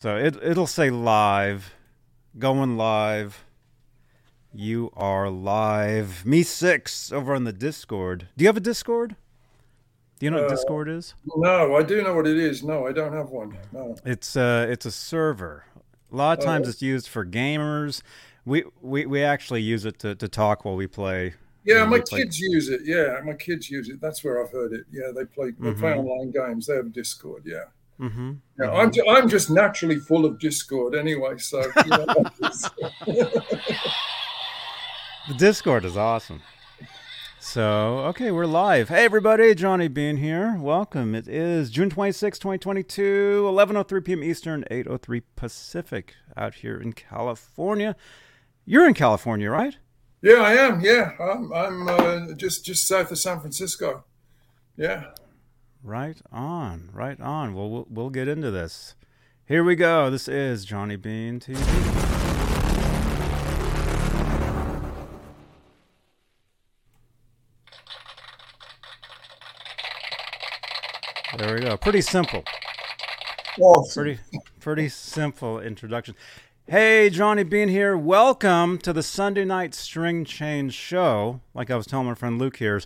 So it it'll say live, going live. You are live. Me six over on the Discord. Do you have a Discord? Do you know what Uh, Discord is? No, I do know what it is. No, I don't have one. No. It's uh it's a server. A lot of times Oh. it's used for gamers. We we, we actually use it to, to talk while we play. Yeah, my play- kids use it. Yeah, my kids use it. That's where I've heard it. Yeah, they play they play Mhm. online games. They have Discord. Yeah. Mm-hmm. Yeah, I'm, I'm just naturally full of Discord anyway. So you know, The Discord is awesome. So, okay, we're live. Hey, everybody, Johnny Bean here. Welcome. It is June 26, 2022, 11.03 p.m. Eastern, 8.03 Pacific out here in California. You're in California, right? yeah, I am. Yeah, I'm, I'm uh, just just south of San Francisco. Yeah. Right on, right on. Well, we'll, we'll get into this. Here we go. This is Johnny Bean TV. There we go. Pretty simple. Awesome. Pretty, pretty simple introduction. Hey, Johnny Bean here. Welcome to the Sunday Night String Change Show. Like I was telling my friend Luke here,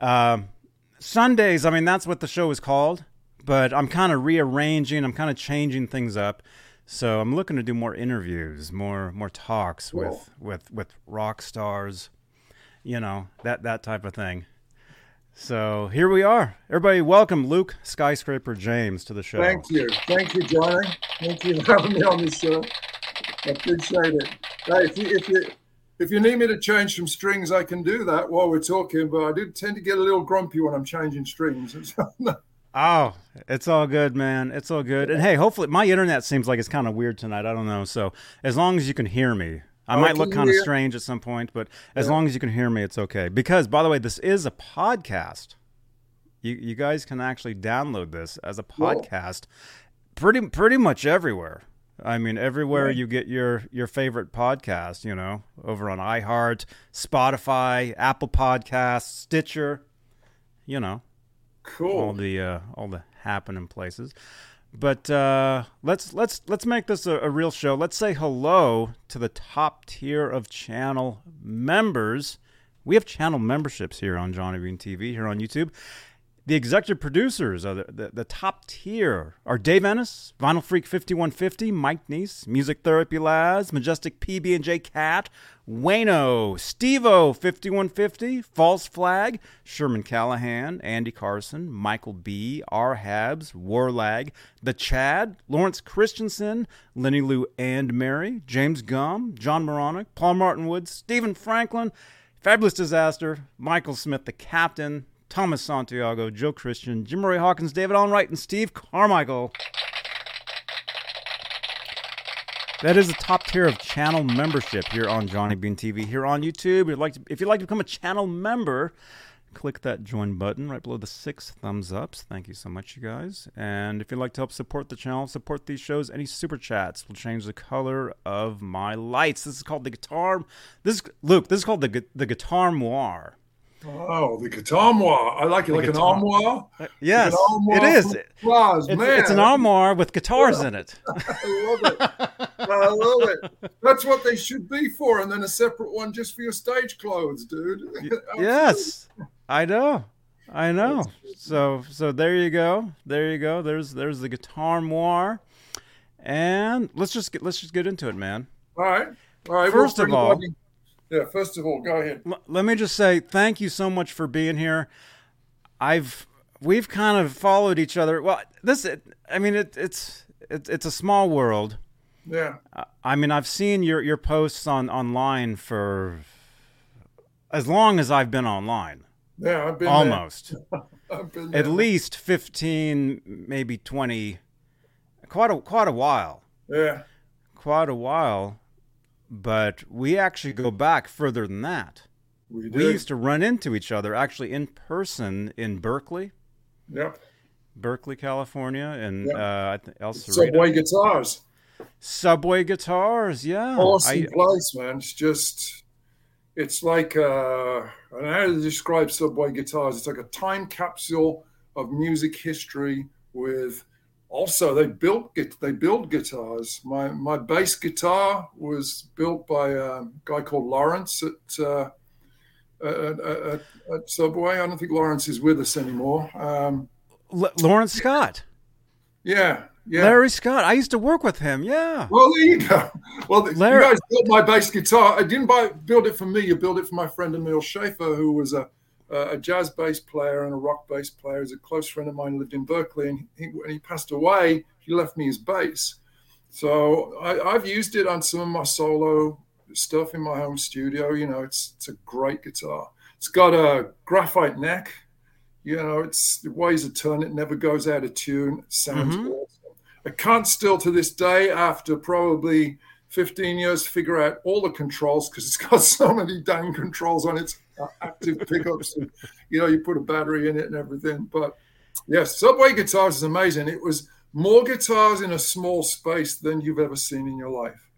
um, Sundays. I mean, that's what the show is called. But I'm kind of rearranging. I'm kind of changing things up. So I'm looking to do more interviews, more more talks Cool. with with with rock stars. You know that that type of thing. So here we are. Everybody, welcome Luke Skyscraper James to the show. Thank you. Thank you, Johnny. Thank you for having me on the show. I appreciate it. Hey, if you if you if you need me to change some strings, I can do that while we're talking. But I do tend to get a little grumpy when I'm changing strings. Oh, it's all good, man. It's all good. And hey, hopefully my internet seems like it's kind of weird tonight. I don't know. So as long as you can hear me, I Oh, might look kind of strange at some point, but as Yeah. long as you can hear me, it's okay. Because by the way, this is a podcast. You you guys can actually download this as a Cool. podcast, pretty pretty much everywhere. I mean, everywhere Right. you get your your favorite podcast, you know, over on iHeart, Spotify, Apple Podcasts, Stitcher, you know cool, all the uh, all the happening places. But uh, let's let's let's make this a, a real show. Let's say hello to the top tier of channel members. We have channel memberships here on Johnny Bean TV here on YouTube. The executive producers are the, the, the top tier are Dave Ennis, Vinyl Freak 5150, Mike Neese, Music Therapy Labs, Majestic PB&J Cat, Wayno, Stevo 5150, False Flag, Sherman Callahan, Andy Carson, Michael B, R Habs, Warlag, The Chad, Lawrence Christensen, Lenny Lou and Mary, James Gum, John Moronic, Paul Martin Woods, Stephen Franklin, Fabulous Disaster, Michael Smith, the captain, Thomas Santiago, Joe Christian, Jim Ray Hawkins, David Allen Wright, and Steve Carmichael. That is the top tier of channel membership here on Johnny Bean TV. Here on YouTube, if you'd like to, if you'd like to become a channel member, click that join button right below the six thumbs ups. Thank you so much, you guys. And if you'd like to help support the channel, support these shows, any super chats will change the color of my lights. This is called the guitar. This is Luke. This is called the the guitar noir. Oh, the guitar. I like it like guitar- an armoire. Uh, yes, An armoire it is. Flowers, It's, man. it's an armoire with guitars in it. I love it. I love it. That's what they should be for, and then a separate one just for your stage clothes, dude. yes, I know, I know. So, so there you go. There you go. There's there's the guitar noir, and let's just get let's just get into it, man. All right. All right. First of all- yeah. First of all, go ahead. L- let me just say thank you so much for being here. I've we've kind of followed each other. Well, this I mean it, it's it, it's a small world. Yeah. I- mean, I've seen your your posts on online for as long as I've been online, Yeah. I've been there. almost I've been at least fifteen, maybe twenty, quite a quite a while, Yeah. quite a while. But we actually go back further than that. We We used to run into each other actually in person in Berkeley, Yep. Berkeley, California, and Yeah. uh, I think El Cerrito. Subway guitars. Subway guitars, yeah. Awesome I- place, man. It's just, it's like, uh, I don't know how to describe Subway guitars. It's like a time capsule of music history with also they built they build guitars. My my bass guitar was built by a guy called Lawrence at, uh, at, at, at, Subway. I don't think Lawrence is with us anymore. Um, L- Lawrence Scott. Yeah, yeah. Larry Scott. I used to work with him. Yeah. Well, there you go. Well, Larry- you guys built my bass guitar. I didn't buy build it for me. You built it for my friend Emil Schaefer, who was a a jazz bass player and a rock bass player. He's a close friend of mine. Lived in Berkeley, and he, when he passed away, he left me his bass. So I, I've used it on some of my solo stuff in my home studio. You know, it's it's a great guitar. It's got a graphite neck. You know, it's the ways to turn it never goes out of tune. It sounds mm-hmm. awesome. I can't still to this day, after probably 15 years, figure out all the controls because it's got so many dang controls on its active pickups. And, you know, you put a battery in it and everything. But yes, Subway Guitars is amazing. It was more guitars in a small space than you've ever seen in your life.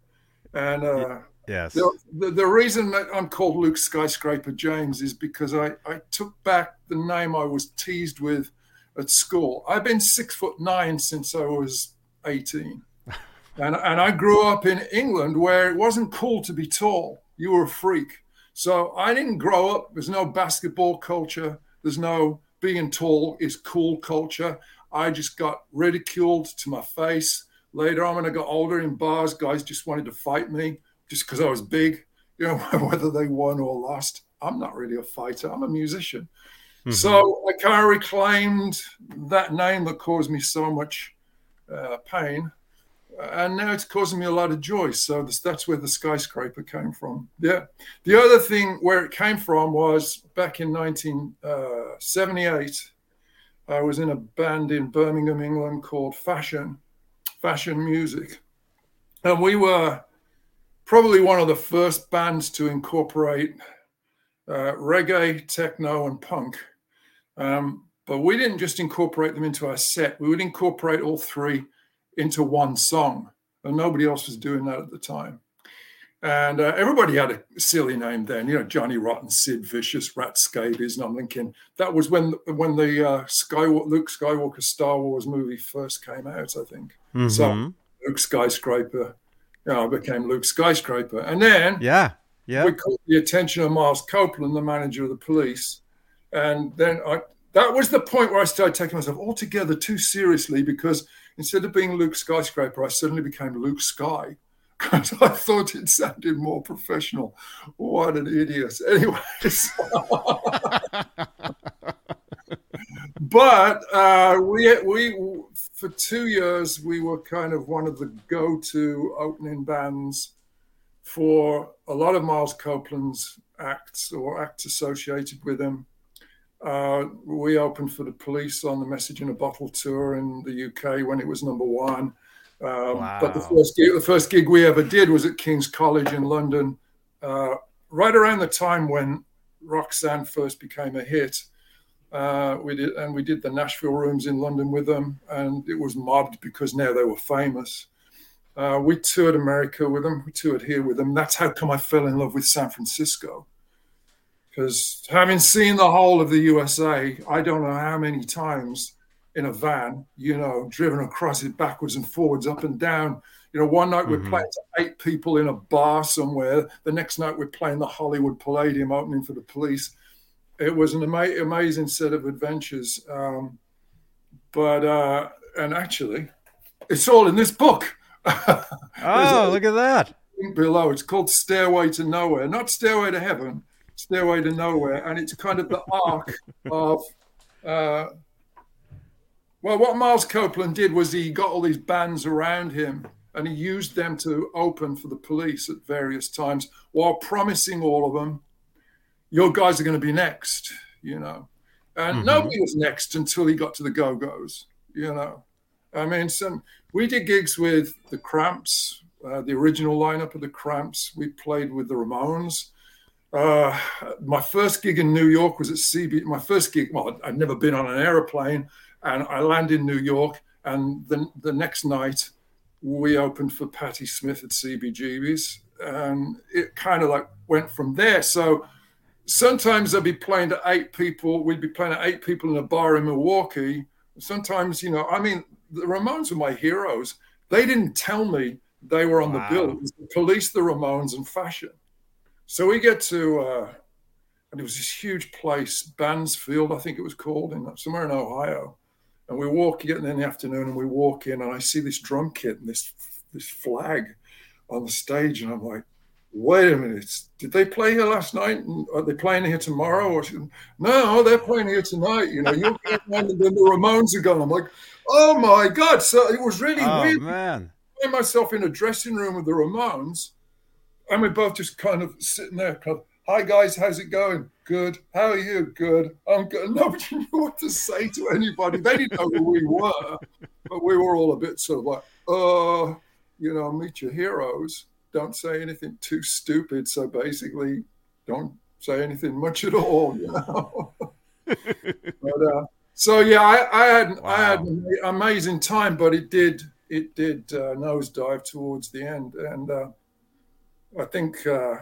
And uh, yes, the, the, the, reason that I'm called Luke Skyscraper James is because I, I took back the name I was teased with at school. I've been six foot nine since I was 18. And, and I grew up in England where it wasn't cool to be tall. You were a freak. So I didn't grow up. There's no basketball culture. There's no being tall is cool culture. I just got ridiculed to my face. Later on, when I got older in bars, guys just wanted to fight me just because I was big. You know, whether they won or lost. I'm not really a fighter. I'm a musician. Mm-hmm. So I kind of reclaimed that name that caused me so much uh, pain, and now it's causing me a lot of joy. So that's where the skyscraper came from. Yeah. The other thing where it came from was back in 1978. Uh, I was in a band in Birmingham, England called Fashion, Fashion Music, and we were probably one of the first bands to incorporate uh, reggae, techno, and punk. Um, but we didn't just incorporate them into our set, we would incorporate all three into one song. And nobody else was doing that at the time. And uh, everybody had a silly name then, you know, Johnny Rotten, Sid Vicious, Rat Scabies. And I'm thinking that was when when the uh, Skywalker, Luke Skywalker Star Wars movie first came out, I think. Mm-hmm. So Luke Skyscraper, you know, I became Luke Skyscraper. And then yeah, yeah, we caught the attention of Miles Copeland, the manager of the police. And then I, that was the point where I started taking myself altogether too seriously because instead of being Luke Skyscraper, I suddenly became Luke Sky because I thought it sounded more professional. What an idiot. Anyways. but uh, we, we, for two years, we were kind of one of the go to opening bands for a lot of Miles Copeland's acts or acts associated with him. Uh, we opened for the police on the Message in a Bottle tour in the UK when it was number one. Um, wow. But the first, gig, the first gig we ever did was at King's College in London, uh, right around the time when Roxanne first became a hit. Uh, we did, and we did the Nashville rooms in London with them, and it was mobbed because now they were famous. Uh, we toured America with them, we toured here with them. That's how come I fell in love with San Francisco because having seen the whole of the USA, I don't know how many times in a van, you know, driven across it backwards and forwards, up and down. You know, one night mm-hmm. we're playing to eight people in a bar somewhere. The next night we're playing the Hollywood Palladium opening for the police. It was an ama- amazing set of adventures. Um, but, uh, and actually, it's all in this book. oh, look at that. Below, it's called Stairway to Nowhere, not Stairway to Heaven Stairway to Nowhere, and it's kind of the arc of. Uh, well, what Miles Copeland did was he got all these bands around him and he used them to open for the police at various times while promising all of them, your guys are going to be next, you know. And mm-hmm. nobody was next until he got to the Go Go's, you know. I mean, some we did gigs with the Cramps, uh, the original lineup of the Cramps. We played with the Ramones. Uh, my first gig in New York was at CB. My first gig, well, I'd never been on an aeroplane, and I landed in New York. And the, the next night, we opened for Patti Smith at CBGB's, and it kind of like went from there. So sometimes I'd be playing to eight people. We'd be playing to eight people in a bar in Milwaukee, Sometimes, you know, I mean, the Ramones were my heroes. They didn't tell me they were on wow. the bill. It was the police, the Ramones, and fashion. So we get to, uh, and it was this huge place, Bandsfield, I think it was called, in somewhere in Ohio. And we walk in in the afternoon, and we walk in, and I see this drum kit and this this flag on the stage, and I'm like, wait a minute, did they play here last night? And are they playing here tomorrow? Or no, they're playing here tonight. You know, you're and then the Ramones are gone. I'm like, oh my god! So it was really oh, weird. man, I find myself in a dressing room with the Ramones, and we're both just kind of sitting there, kind of, hi guys, how's it going? Good. How are you? Good. I'm good. Nobody knew what to say to anybody. They didn't know who we were, but we were all a bit sort of like, uh, you know, meet your heroes don't say anything too stupid. So basically, don't say anything much at all. You know. but uh, so yeah, I, I had wow. I had an amazing time, but it did it did uh, nosedive towards the end, and uh, I think uh,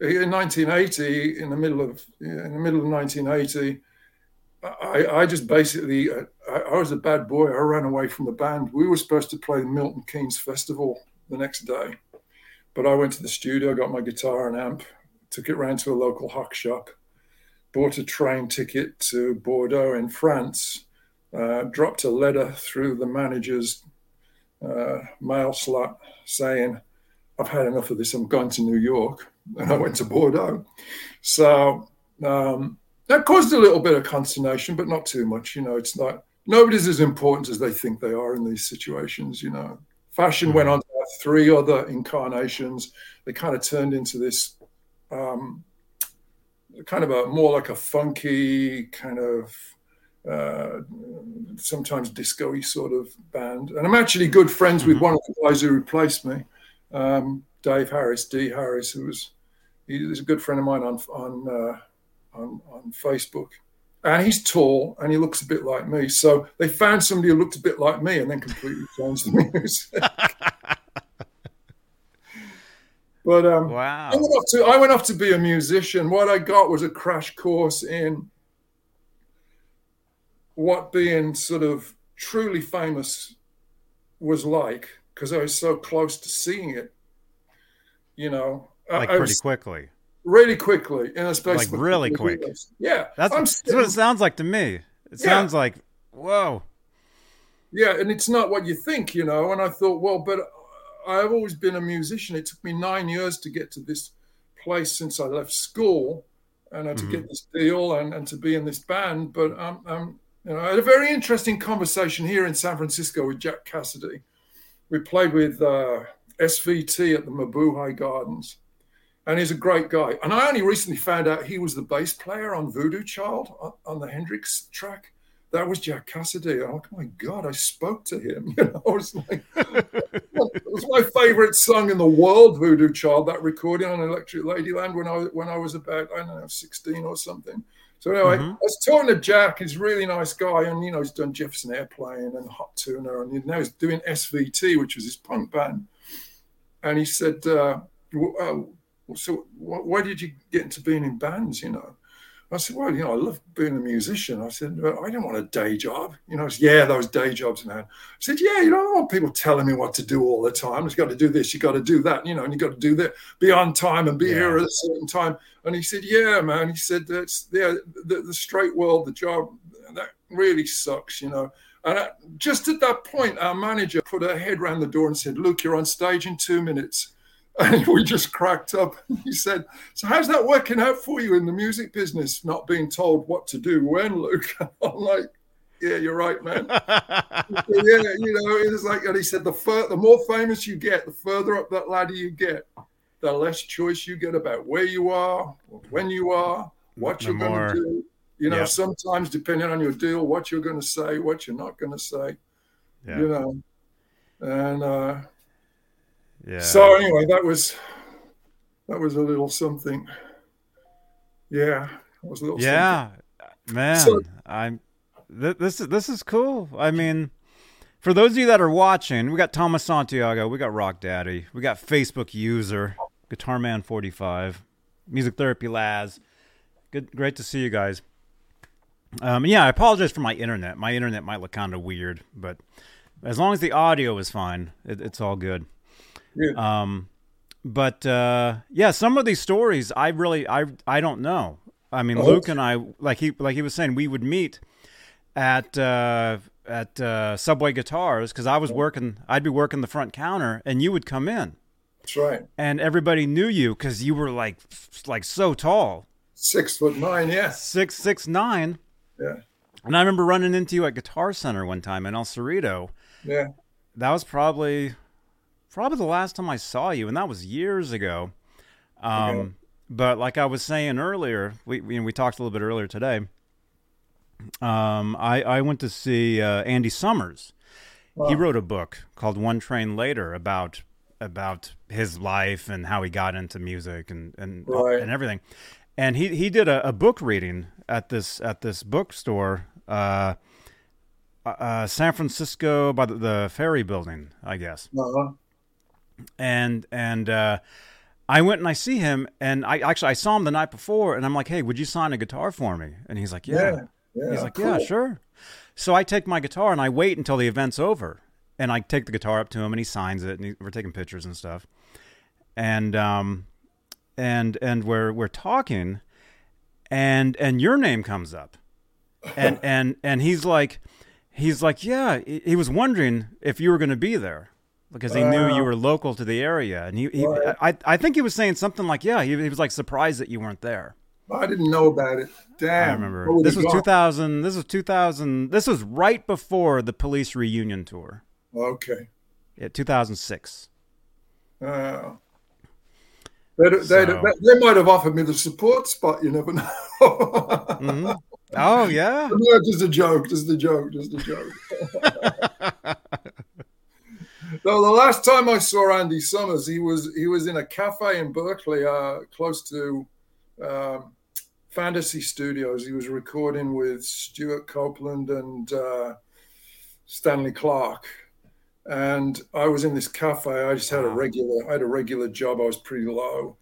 in 1980, in the middle of in the middle of 1980. I, I just basically, uh, I, I was a bad boy. I ran away from the band. We were supposed to play the Milton Keynes Festival the next day but I went to the studio, got my guitar and amp, took it round to a local hock shop, bought a train ticket to Bordeaux in France, uh, dropped a letter through the manager's uh, mail slot saying, I've had enough of this, I'm going to New York. And I went to Bordeaux. So um, that caused a little bit of consternation, but not too much. You know, it's not, nobody's as important as they think they are in these situations, you know. Fashion went mm-hmm. on to have three other incarnations. They kind of turned into this um, kind of a more like a funky kind of uh, sometimes disco-y sort of band. And I'm actually good friends with mm-hmm. one of the guys who replaced me, um, Dave Harris, D Harris, who was he's a good friend of mine on on uh, on, on Facebook and he's tall and he looks a bit like me. So they found somebody who looked a bit like me and then completely changed the music. but um, wow, I went, off to, I went off to be a musician. What I got was a crash course in what being sort of truly famous was like because I was so close to seeing it. You know, like I, pretty was, quickly really quickly and especially like really quick. Yeah, that's, that's, what it sounds like to me. It yeah. sounds like whoa. Yeah, and it's not what you think, you know. And I thought, well, but I've always been a musician. It took me nine years to get to this place since I left school, and uh, to mm-hmm. get this deal and, and to be in this band. But um, um, you know, I had a very interesting conversation here in San Francisco with Jack Casady. We played with uh, SVT at the Mabuhay Gardens and he's a great guy. And I only recently found out he was the bass player on Voodoo Child on, the Hendrix track. That was Jack Casady. Oh my God, I spoke to him. You know, I was like, it was my favorite song in the world, Voodoo Child, that recording on Electric Ladyland when I when I was about, I don't know, 16 or something. So anyway, mm-hmm. I was talking to Jack. He's a really nice guy, and you know he's done Jefferson Airplane and Hot Tuna, and now he's doing SVT, which was his punk band. And he said, uh, so why did you get into being in bands, you know? I said, well, you know, I love being a musician. I said, I don't want a day job. You know, said, yeah, those day jobs, man. I said, yeah, you know, I don't want people telling me what to do all the time. You've got to do this, you've got to do that, you know, and you got to do that, be on time and be yeah. here at a certain time. And he said, yeah, man. He said, that's yeah, the, the straight world, the job, that really sucks, you know. And just at that point, our manager put her head around the door and said, Luke, you're on stage in two minutes. And we just cracked up. He said, So, how's that working out for you in the music business, not being told what to do when, Luke? I'm like, Yeah, you're right, man. yeah, you know, it's like, and he said, the, fur- the more famous you get, the further up that ladder you get, the less choice you get about where you are, when you are, what you're going to do. You know, yep. sometimes depending on your deal, what you're going to say, what you're not going to say. Yeah. You know, and uh, yeah. So anyway, that was that was a little something. Yeah, it was a little. Yeah, something. man, so, I'm. Th- this is this is cool. I mean, for those of you that are watching, we got Thomas Santiago, we got Rock Daddy, we got Facebook user, Guitar Man forty five, Music Therapy Labs. Good, great to see you guys. Um, yeah, I apologize for my internet. My internet might look kind of weird, but as long as the audio is fine, it, it's all good. Yeah. Um, but uh, yeah, some of these stories I really I I don't know. I mean, Oh. Luke and I, like he like he was saying, we would meet at uh, at uh, Subway Guitars because I was working. I'd be working the front counter, and you would come in, That's right. and everybody knew you because you were like like so tall, Six foot nine, yeah. six six nine. Yeah. And I remember running into you at Guitar Center one time in El Cerrito. Yeah. That was probably probably the last time I saw you, and that was years ago. Um, Okay. But like I was saying earlier, we we, we talked a little bit earlier today. Um, I I went to see uh, Andy Summers. He wrote a book called One Train Later about about his life and how he got into music and and Right. and everything. And he he did a, a book reading at this at this bookstore. Uh, uh, San Francisco by the, the ferry building, I guess Uh-huh. And and uh, I went and I see him, and I actually I saw him the night before, and I'm like, hey, would you sign a guitar for me? And he's like, yeah. Yeah. Yeah. He's like, cool. yeah, sure. So I take my guitar and I wait until the event's over, and I take the guitar up to him, and he signs it, and he, we're taking pictures and stuff, and um, and and we're we're talking, and and your name comes up, and and and he's like, he's like, yeah, he he was wondering if you were going to be there because he knew you were local to the area, and he, he Right. I I think he was saying something like, yeah, he, he was like surprised that you weren't there. I didn't know about it. Damn. I remember would this was go? 2000. This was 2000. This was right before the police reunion tour. Okay. Yeah, 2006. Uh, they'd, So- they, they might have offered me the support spot. You never know. Mhm. Oh yeah. No, just a joke. Just a joke. Just a joke. no, the last time I saw Andy Summers, he was he was in a cafe in Berkeley, uh, close to um, Fantasy Studios. He was recording with Stewart Copeland and uh, Stanley Clarke. And I was in this cafe. I just had a regular. I had a regular job. I was pretty low,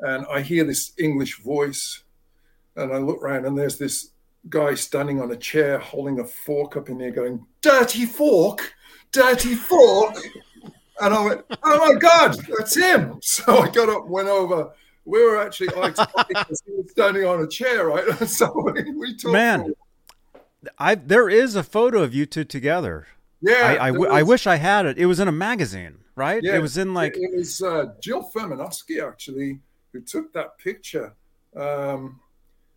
and I hear this English voice, and I look around, and there's this guy standing on a chair holding a fork up in the air going, Dirty fork, dirty fork. And I went, Oh my God, that's him. So I got up, went over. We were actually eye to eye because he was standing on a chair, right? So we, we talked. Man, I there is a photo of you two together. yeah. I I, w- I wish I had it. It was in a magazine, right? Yeah, it was in like it, it was uh, Jill Furmanovsky actually who took that picture. Um,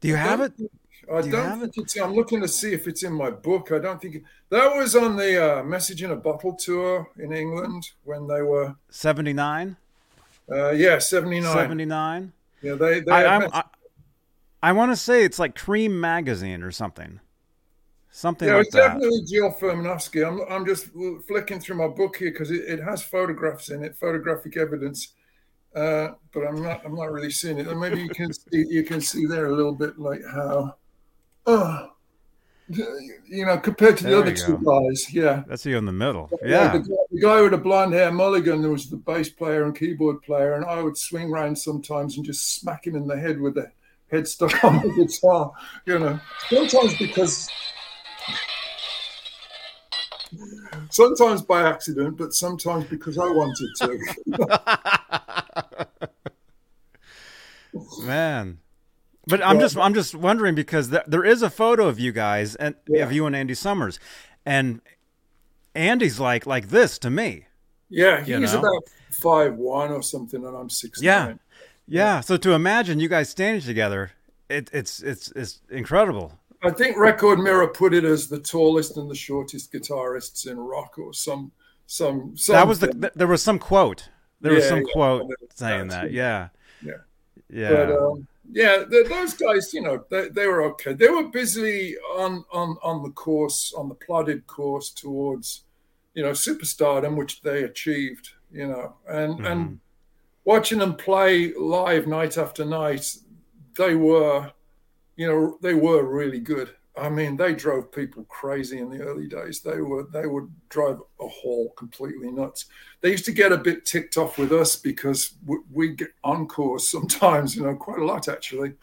Do you have it? I Do have think it's. I'm looking to see if it's in my book. I don't think it, that was on the uh, Message in a Bottle tour in England when they were. 79? Uh, yeah, 79. 79? Yeah, they. they I I, I want to say it's like Cream magazine or something. Something yeah, like it's that. definitely Jill Furmanovsky. I'm, I'm just flicking through my book here because it, it has photographs in it, photographic evidence. Uh, but I'm not. I'm not really seeing it. And maybe you can see. You can see there a little bit like how. Oh, you know, compared to the There other two go. guys, yeah. That's you in the middle. Yeah, the, guy- the guy with the blonde hair, Mulligan, who was the bass player and keyboard player, and I would swing round sometimes and just smack him in the head with the headstock on the guitar. You know, sometimes because, sometimes by accident, but sometimes because I wanted to. Man. But I'm Yeah. just I'm just wondering because there, there is a photo of you guys and Yeah. of you and Andy Summers, and Andy's like like this to me. Yeah, he's about five one or something, and I'm six. Yeah. Yeah. So to imagine you guys standing together, it, it's it's it's incredible. I think Record Mirror put it as the tallest and the shortest guitarists in rock, or some some. some That was the there was some quote. There was some yeah. quote saying that. Yeah. Yeah. Yeah. But um, yeah, th those guys, you know, they, they were okay. They were busy on on on the course, on the plotted course towards, you know, superstardom, which they achieved. You know, and Mm-hmm. and watching them play live night after night, they were, you know, they were really good. I mean, they drove people crazy in the early days. They were they would drive a hall completely nuts. They used to get a bit ticked off with us because we, get encores sometimes, you know, quite a lot actually.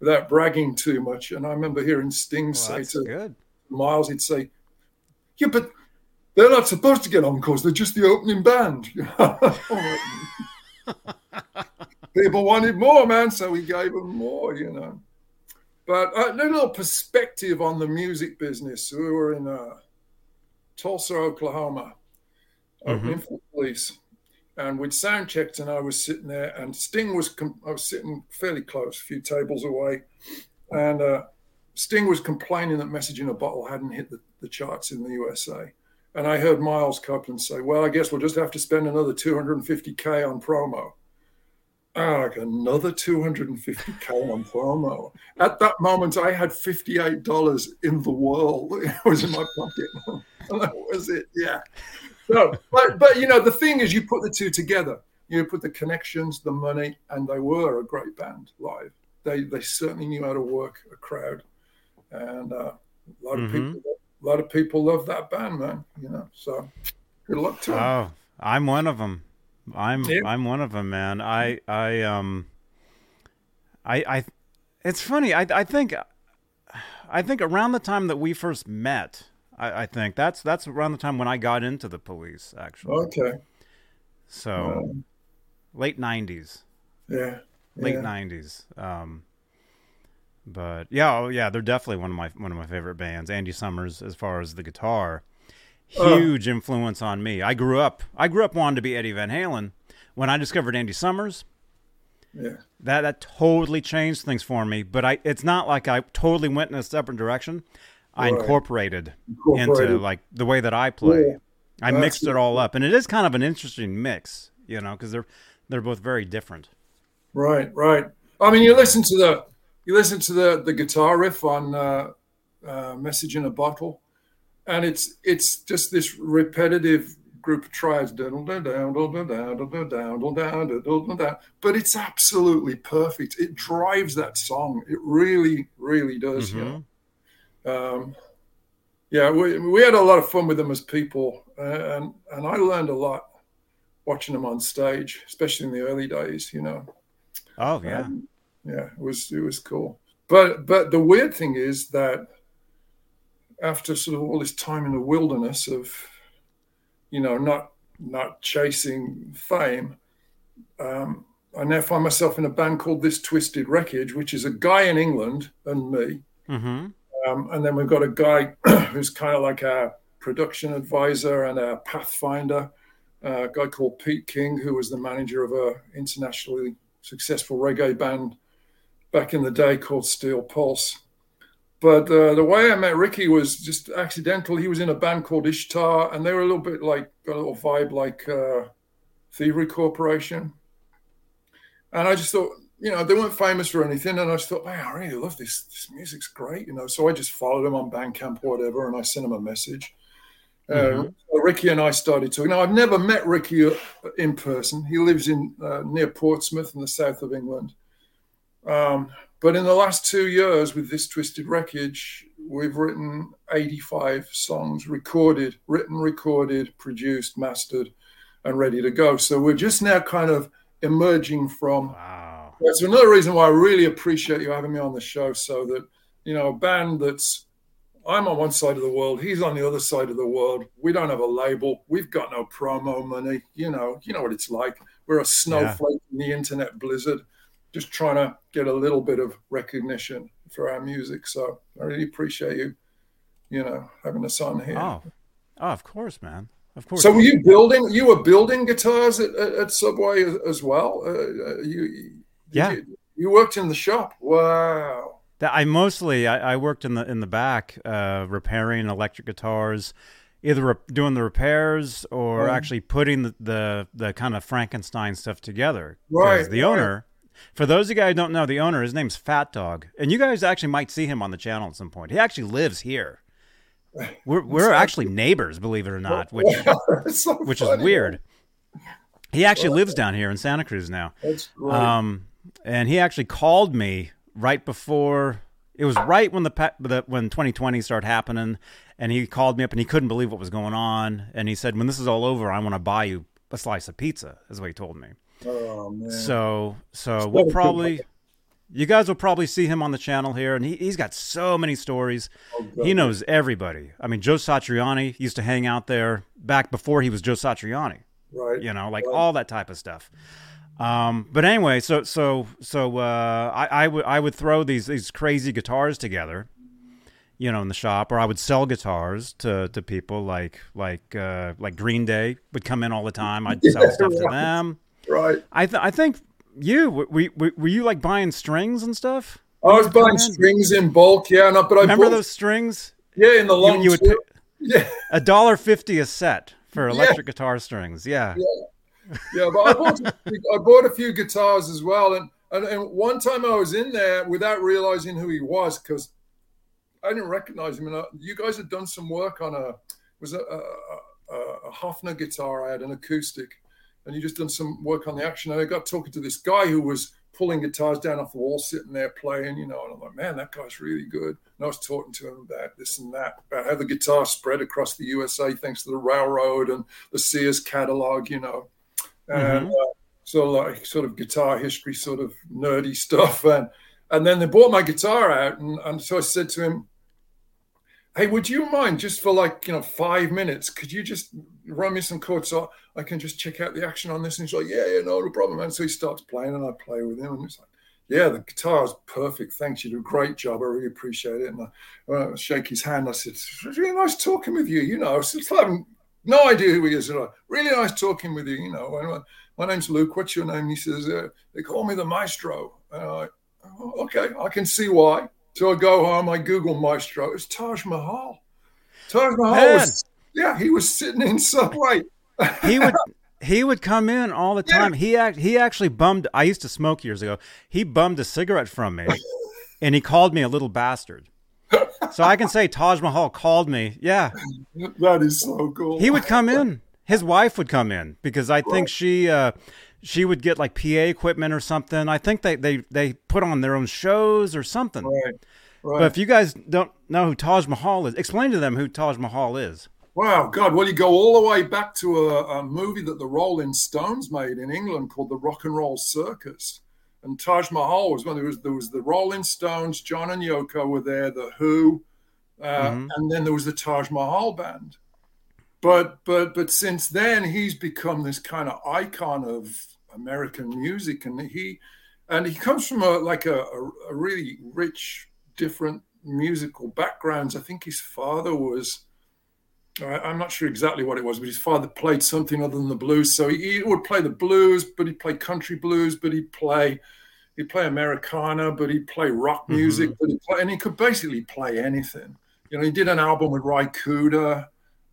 without bragging too much. And I remember hearing Sting Well, say to good. Miles, he'd say, "Yeah, but they're not supposed to get encores. They're just the opening band." People wanted more, man, so we gave them more, you know. But uh, a little perspective on the music business. We were in uh, Tulsa, Oklahoma, opening for police, and we'd sound checked, and I was sitting there, and Sting was. Com- I was sitting fairly close, a few tables away, and uh, Sting was complaining that "Message in a Bottle" hadn't hit the, the charts in the USA. And I heard Miles Copeland say, "Well, I guess we'll just have to spend another 250k on promo." Ah, like another 250k on promo. At that moment, I had $58 in the world. It was in my pocket. that was it. Yeah. So, but but you know, the thing is, you put the two together. You put the connections, the money, and they were a great band live. They they certainly knew how to work a crowd, and uh, a lot of Mhm. people a lot of people love that band, man. You know, so good luck to them. Oh, I'm one of them. I'm. I'm one of them, man. I I um I I it's funny. I I think I think around the time that we first met, I, I think that's that's around the time when I got into the police actually. okay. So Um, late 90s. yeah. late yeah. '90s. Um, but yeah, oh, yeah, they're definitely one of my one of my favorite bands. Andy Summers, as far as the guitar, Huge influence on me. I grew up, I grew up wanting to be Eddie Van Halen. When I discovered Andy Summers, Yeah. that that totally changed things for me. But I, it's not like I totally went in a separate direction. I Right. incorporated, Incorporated. into like the way that I play. Yeah. I That's mixed it all up, and it is kind of an interesting mix, you know, because they're they're both very different. Right, right. I mean, you listen to the you listen to the the guitar riff on uh, uh, "Message in a Bottle," and it's it's just this repetitive group of tries. But it's absolutely perfect. It drives that song. It really, really does. Mm-hmm. Um, yeah, we, we had a lot of fun with them as people, uh, and and I learned a lot watching them on stage, especially in the early days. You know. Oh yeah. Um, yeah, it was it was cool. But but the weird thing is that after sort of all this time in the wilderness of, you know, not not chasing fame, um, I now find myself in a band called This Twisted Wreckage, which is a guy in England and me, mm-hmm. um, and then we've got a guy who's kind of like our production advisor and our pathfinder, uh, a guy called Pete King, who was the manager of a internationally successful reggae band back in the day called Steel Pulse. But uh, the way I met Ricky was just accidental. He was in a band called Ishtar, and they were a little bit like a little vibe like uh, Thievery Corporation. And I just thought, you know, they weren't famous for anything, and I just thought, man, I really love this. This music's great, you know. So I just followed them on Bandcamp or whatever, and I sent him a message. Uh, Mhm. so Ricky and I started talking. Now I've never met Ricky uh, in person. He lives in uh, near Portsmouth in the south of England. Um, but in the last two years, with this Twisted Wreckage, we've written 85 songs, recorded, written, recorded, produced, mastered, and ready to go. So we're just now kind of emerging from Wow. that's another reason why I really appreciate you having me on the show, so that you know a band that's I'm on one side of the world, he's on the other side of the world. We don't have a label, we've got no promo money. You know, you know what it's like. We're a snowflake in the internet blizzard, just trying to get a little bit of recognition for our music. So I really appreciate you, you know, having us on here. Oh, oh, of course, man. Of course. So were you building? You were building guitars at, at, at Subway as, well. Uh, uh, you, Yeah. You, you worked in the shop. Wow. That I mostly I, I worked in the in the back, uh, repairing electric guitars, either re- doing the repairs or Right. actually putting the, the the kind of Frankenstein stuff together. Right, The right. owner, for those of you guys who don't know, the owner, his name's Fat Dog, and you guys actually might see him on the channel at some point. He actually lives here. We're we're actually neighbors, believe it or not, which so which is weird. He actually lives down here in Santa Cruz now. Um, and he actually called me right before it was right when the, the when 2020 started happening, and he called me up and he couldn't believe what was going on, and he said, "When this is all over, I want to buy you a slice of pizza," is what he told me. Oh man. So so It's we'll not a good probably You guys will probably see him on the channel here, and he, he's got so many stories. Oh, he knows everybody. I mean, Joe Satriani used to hang out there back before he was Joe Satriani. Right. You know, like Right. all that type of stuff. Um, but anyway, so so so uh, I, I would I would throw these these crazy guitars together, you know, in the shop, or I would sell guitars to, to people like like uh, like Green Day would come in all the time. I'd sell Yeah, stuff to them. Right. I th- I think you were, were were you like buying strings and stuff? I was buying in. strings in bulk, yeah, no, but I Remember bought, those strings? yeah, in the long you would pay yeah, a dollar fifty a set for Yeah. electric guitar strings. Yeah. yeah, but I bought, I bought a few guitars as well, and, and and one time I was in there without realizing who he was because I didn't recognize him. And I, you guys had done some work on a was a, a, a, a Hofner guitar I had, an acoustic, and you just done some work on the action. And I got talking to this guy who was pulling guitars down off the wall, sitting there playing, you know. And I'm like, man, that guy's really good. And I was talking to him about this and that, about how the guitar spread across the USA thanks to the railroad and the Sears catalog, you know and uh, so like sort of guitar history, sort of nerdy stuff. And and then they bought my guitar out, and, and so I said to him, "Hey, would you mind just for like you know five minutes? Could you just run me some chords so I can just check out the action on this?" And he's like, "Yeah, yeah, no, no problem." And so he starts playing, and I play with him, and it's like. Yeah, the guitar is perfect. Thanks. You do a great job. I really appreciate it. And I, uh, shake his hand. I said, It's really nice talking with you. You know, I haven't no idea who he is. I, really nice talking with you. You know, and, uh, my name's Luke. What's your name? He says, uh, they call me the maestro. And I'm oh, okay, I can see why. So I go home, I Google maestro. It's Taj Mahal. Taj Mahal Man. was, yeah, he was sitting in Subway. he would he would come in all the Yeah. time. He act, he actually bummed. I used to smoke years ago. He bummed a cigarette from me, and he called me a little bastard. So I can say Taj Mahal called me. Yeah, that is so cool. he would come in. His wife would come in because I think she uh, she would get like PA equipment or something. I think they they they put on their own shows or something. Right, right. But if you guys don't know who Taj Mahal is, explain to them who Taj Mahal is. Wow, God. Well, you go all the way back to a, a movie that the Rolling Stones made in England called The Rock and Roll Circus. And Taj Mahal was one. there was there was the Rolling Stones, John and Yoko were there, the Who, uh, Mhm. and then there was the Taj Mahal band. But but but since then he's become this kind of icon of American music, and he and he comes from a like a, a, a really rich, different musical backgrounds. I think his father was I'm not sure exactly what it was, but his father played something other than the blues. So he, he would play the blues, but he'd play country blues, but he'd play he'd play Americana, but he'd play rock music, but he'd play, and he could basically play anything. You know, he did an album with Ry Cooder.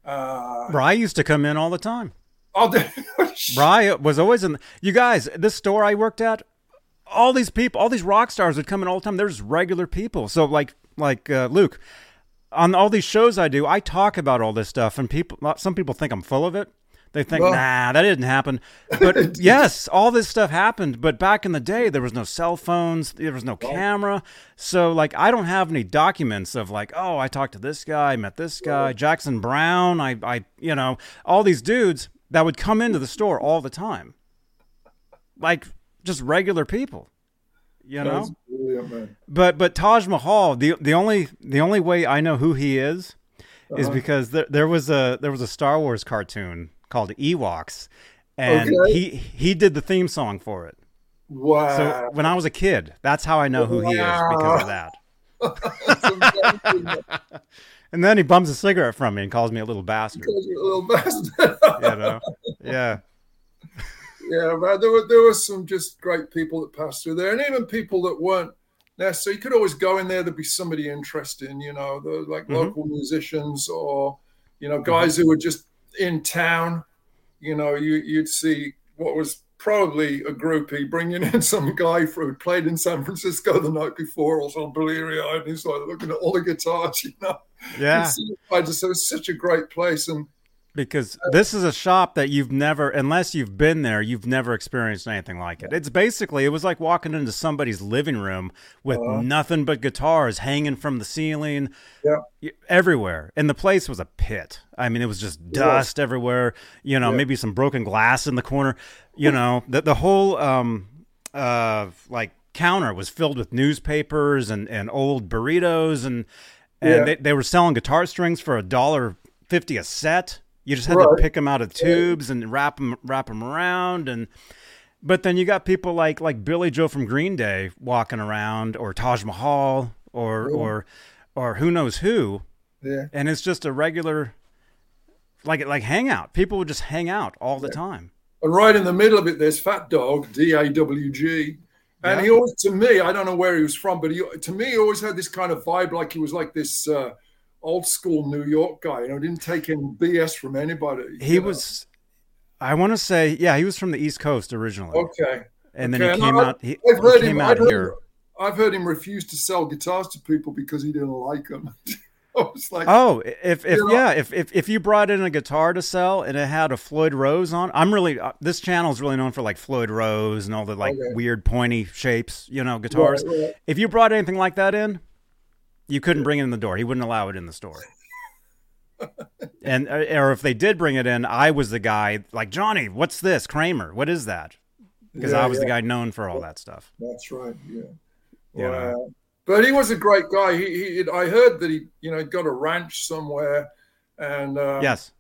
Uh, Ry used to come in all the time. Oh, Ry was always in. You guys, this store I worked at, all these people, all these rock stars would come in all the time. There's regular people. So like like uh, Luke, on all these shows I do, I talk about all this stuff, and people, some people think I'm full of it. They think, Well- nah, that didn't happen. But yes, all this stuff happened. But back in the day, there was no cell phones, there was no camera. So, like, I don't have any documents of, like, oh, I talked to this guy, met this guy, Jackson Browne. I, I, you know, all these dudes that would come into the store all the time. Like, just regular people, you know? Brilliant. But but Taj Mahal, the the only the only way I know who he is is Uh-huh. because there, there was a there was a Star Wars cartoon called Ewoks, and Okay. he he did the theme song for it. Wow. So when I was a kid, that's how I know who he is because of that. And then he bums a cigarette from me and calls me a little bastard. Because you're a little bastard. You know? Yeah. Yeah, man, there were there were some just great people that passed through there, and even people that weren't there. So you could always go in there. There'd be somebody interesting, you know, the like Mhm. local musicians or you know guys who were just in town. You know, you you'd see what was probably a groupie bringing in some guy who played in San Francisco the night before, also bleary eyed, and he's like looking at all the guitars, you know. Yeah. I just it was such a great place, and Because this is a shop that you've never, unless you've been there, you've never experienced anything like it. It's basically, it was like walking into somebody's living room with Uh-huh. nothing but guitars hanging from the ceiling Yeah. everywhere. And the place was a pit. I mean, it was just dust everywhere, you know, Yeah. maybe some broken glass in the corner, you know, the, the whole, um, uh, like, counter was filled with newspapers and, and old burritos and and Yeah. they, they were selling guitar strings for a dollar fifty a set. You just had Right. to pick them out of tubes and wrap them wrap them around and. But then you got people like like Billie Joe from Green Day walking around, or Taj Mahal, or Yeah. or or who knows who, Yeah. and it's just a regular like like hangout. People would just hang out all the time. And right in the middle of it, there's Fat Dog, D A W G. And Yeah. he always, to me, I don't know where he was from, but he, to me, he always had this kind of vibe like he was like this uh, old school New York guy. You know, didn't take any BS from anybody. He know. was, I want to say, yeah, he was from the East Coast originally, Okay. and then okay, he and came I- out. He, I've he heard came him. out I've heard, here. I've heard him refuse to sell guitars to people because he didn't like them. Like, Oh, if if You know- yeah, if, if if you brought in a guitar to sell and it had a Floyd Rose on, I'm really uh, this channel is really known for like Floyd Rose and all the like Okay. weird pointy shapes, you know, guitars. Right, right. If you brought anything like that in, you couldn't bring it in the door. He wouldn't allow it in the store. and uh, or if they did bring it in, I was the guy like Johnny. What's this, Kramer? What is that? Because Yeah, I was the guy known for all that stuff. That's right. Yeah. You know. But he was a great guy. He, he I heard that he, you know, got a ranch somewhere, and uh, yes.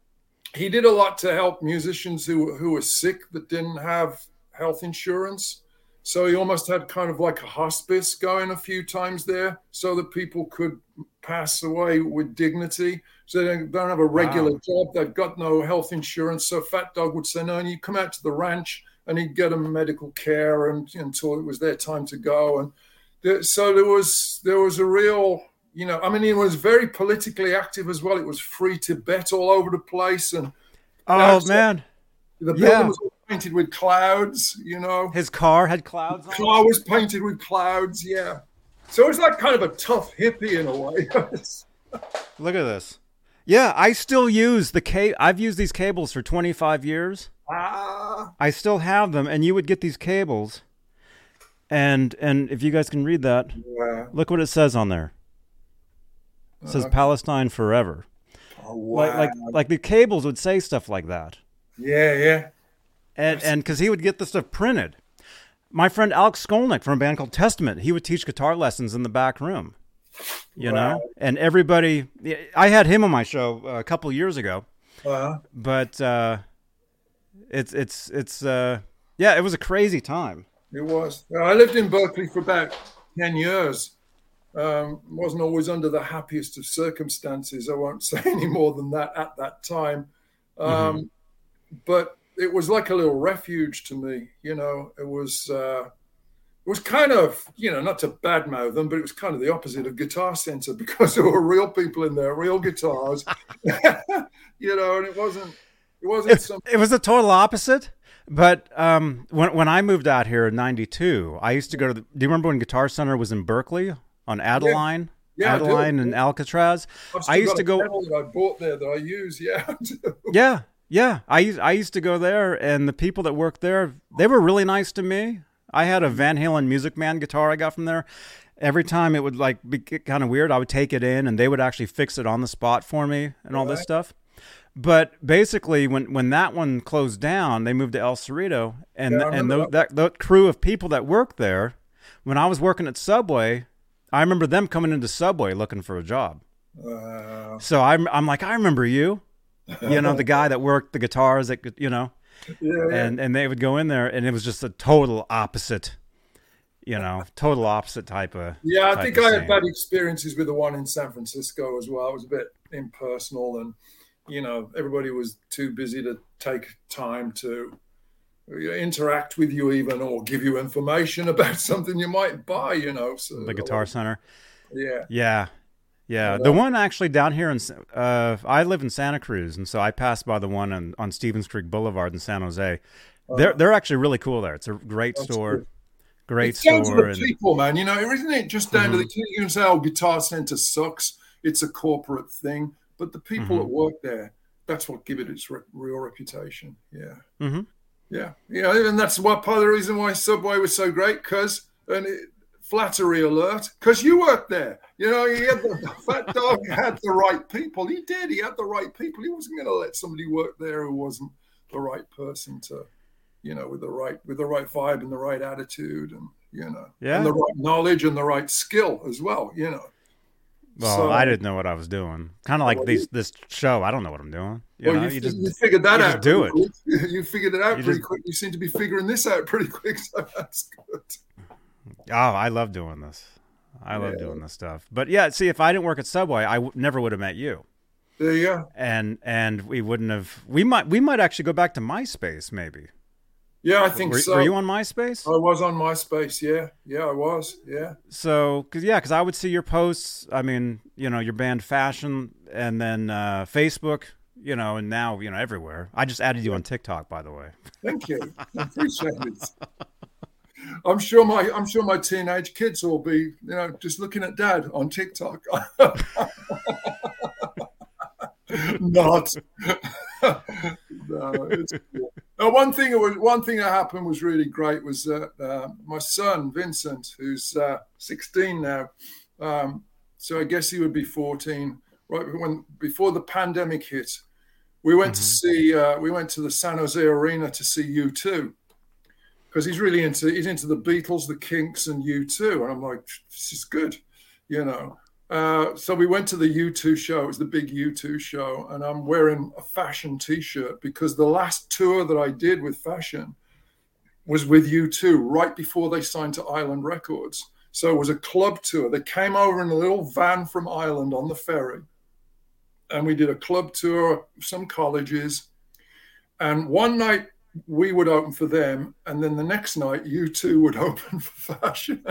he did a lot to help musicians who who were sick that didn't have health insurance. So he almost had kind of like a hospice going a few times there, so that people could pass away with dignity. So they don't have a regular Wow. job. They've got no health insurance. So Fat Dog would say, "No, and you come out to the ranch." And he'd get them medical care and, until it was their time to go. And there, so there was there was a real you know i mean he was very politically active as well it was free tibet all over the place and Oh man, the building Yeah. was painted with clouds you know his car had clouds it. car was painted with clouds yeah so it was like kind of a tough hippie in a way Look at this. Yeah, I still use the cable. I've used these cables for 25 years. ah I still have them, and you would get these cables, and and if you guys can read that, wow. look what it says on there. It says Uh-huh. Palestine forever. Oh, wow. Like like like the cables would say stuff like that, yeah yeah and and because he would get the stuff printed. My friend Alex Skolnick from a band called Testament, he would teach guitar lessons in the back room. You know, and everybody. I had him on my show a couple years ago. wow. but uh, it's it's it's uh, yeah, it was a crazy time. It was. I lived in Berkeley for about 10 years. Um, wasn't always under the happiest of circumstances. I won't say any more than that at that time. Um, But it was like a little refuge to me. You know, it was. Uh, it was kind of, you know, not to badmouth them, but it was kind of the opposite of Guitar Center because there were real people in there, real guitars, you know, and it wasn't, it wasn't It, some, it was the total opposite. But um, when when I moved out here in '92, I used to go to. The, do you remember when Guitar Center was in Berkeley on Adeline, Yeah, do. Adeline and Alcatraz? I used to go- that I bought there that I use. Yeah. Yeah, yeah. I used I used to go there, and the people that worked there, they were really nice to me. I had a Van Halen Music Man guitar I got from there. Every time it would like be kind of weird, I would take it in, and they would actually fix it on the spot for me and all this stuff. But basically, when when that one closed down, they moved to El Cerrito, and Yeah, and tho- that that crew of people that worked there. When I was working at Subway, I remember them coming into Subway looking for a job. So I'm I'm like, I remember you, you know, the guy that worked the guitars that you know, yeah, yeah. and and they would go in there, and it was just a total opposite, you know, total opposite type of. Yeah, I think I had scene. bad experiences with the one in San Francisco as well. It was a bit impersonal, and you know, everybody was too busy to take time to interact with you, even or give you information about something you might buy. You know, so the Guitar Center. Yeah, Yeah, yeah. The uh, one actually down here in uh, I live in Santa Cruz, and so I passed by the one on, on Stevens Creek Boulevard in San Jose. Uh, they're they're actually really cool there. It's a great store, good. great it's down to store, the and people, man. You know, isn't it just down to the mm-hmm. you can say, "Oh, Guitar Center sucks." It's a corporate thing, but the people Mhm. that work there—that's what give it its re- real reputation. Yeah. Mhm. Yeah, yeah, and that's why part of the reason why Subway was so great. Because and it, flattery alert, because you worked there. You know, he had the, the fat dog had the right people. He did. He had the right people. He wasn't going to let somebody work there who wasn't the right person to. you know, with the right with the right vibe and the right attitude, and you know, Yeah. and the right knowledge and the right skill as well. You know. Well, So- I didn't know what I was doing. Kind of like Well, these this show. I don't know what I'm doing. You well, know, you, you just you figured that you out. just do pretty quick. You figured it out You pretty just- quick. You seem to be figuring this out pretty quick, so that's good. oh, I love doing this. I love Yeah. doing this stuff. But yeah, see, if I didn't work at Subway, I w- never would have met you, There you go. and and we wouldn't have. We might we might actually go back to MySpace maybe. Yeah, I think Were, so. were you on MySpace? I was on MySpace. Yeah, yeah, I was. Yeah. So, cause yeah, cause I would see your posts. I mean, you know, your band Fashion, and then uh, Facebook. You know, and now you know everywhere. I just added you on TikTok, by the way. Thank you. I appreciate it. I'm sure my I'm sure my teenage kids will be, you know, just looking at dad on TikTok. Not. no, it's cool. Uh, one thing that was one thing that happened was really great was that uh, my son Vincent, who's uh, 16 now, um, so I guess he would be 14, right when before the pandemic hit. We went to see uh, we went to the San Jose Arena to see U2 because he's really into he's into the Beatles, the Kinks, and U2, and I'm like, this is good, you know. Uh, so we went to the U2 show. It was the big U2 show, and I'm wearing a fashion T-shirt because the last tour that I did with fashion was with U2 right before they signed to Island Records. So it was a club tour. They came over in a little van from Ireland on the ferry, and we did a club tour, some colleges, and one night we would open for them, and then the next night U2 would open for fashion.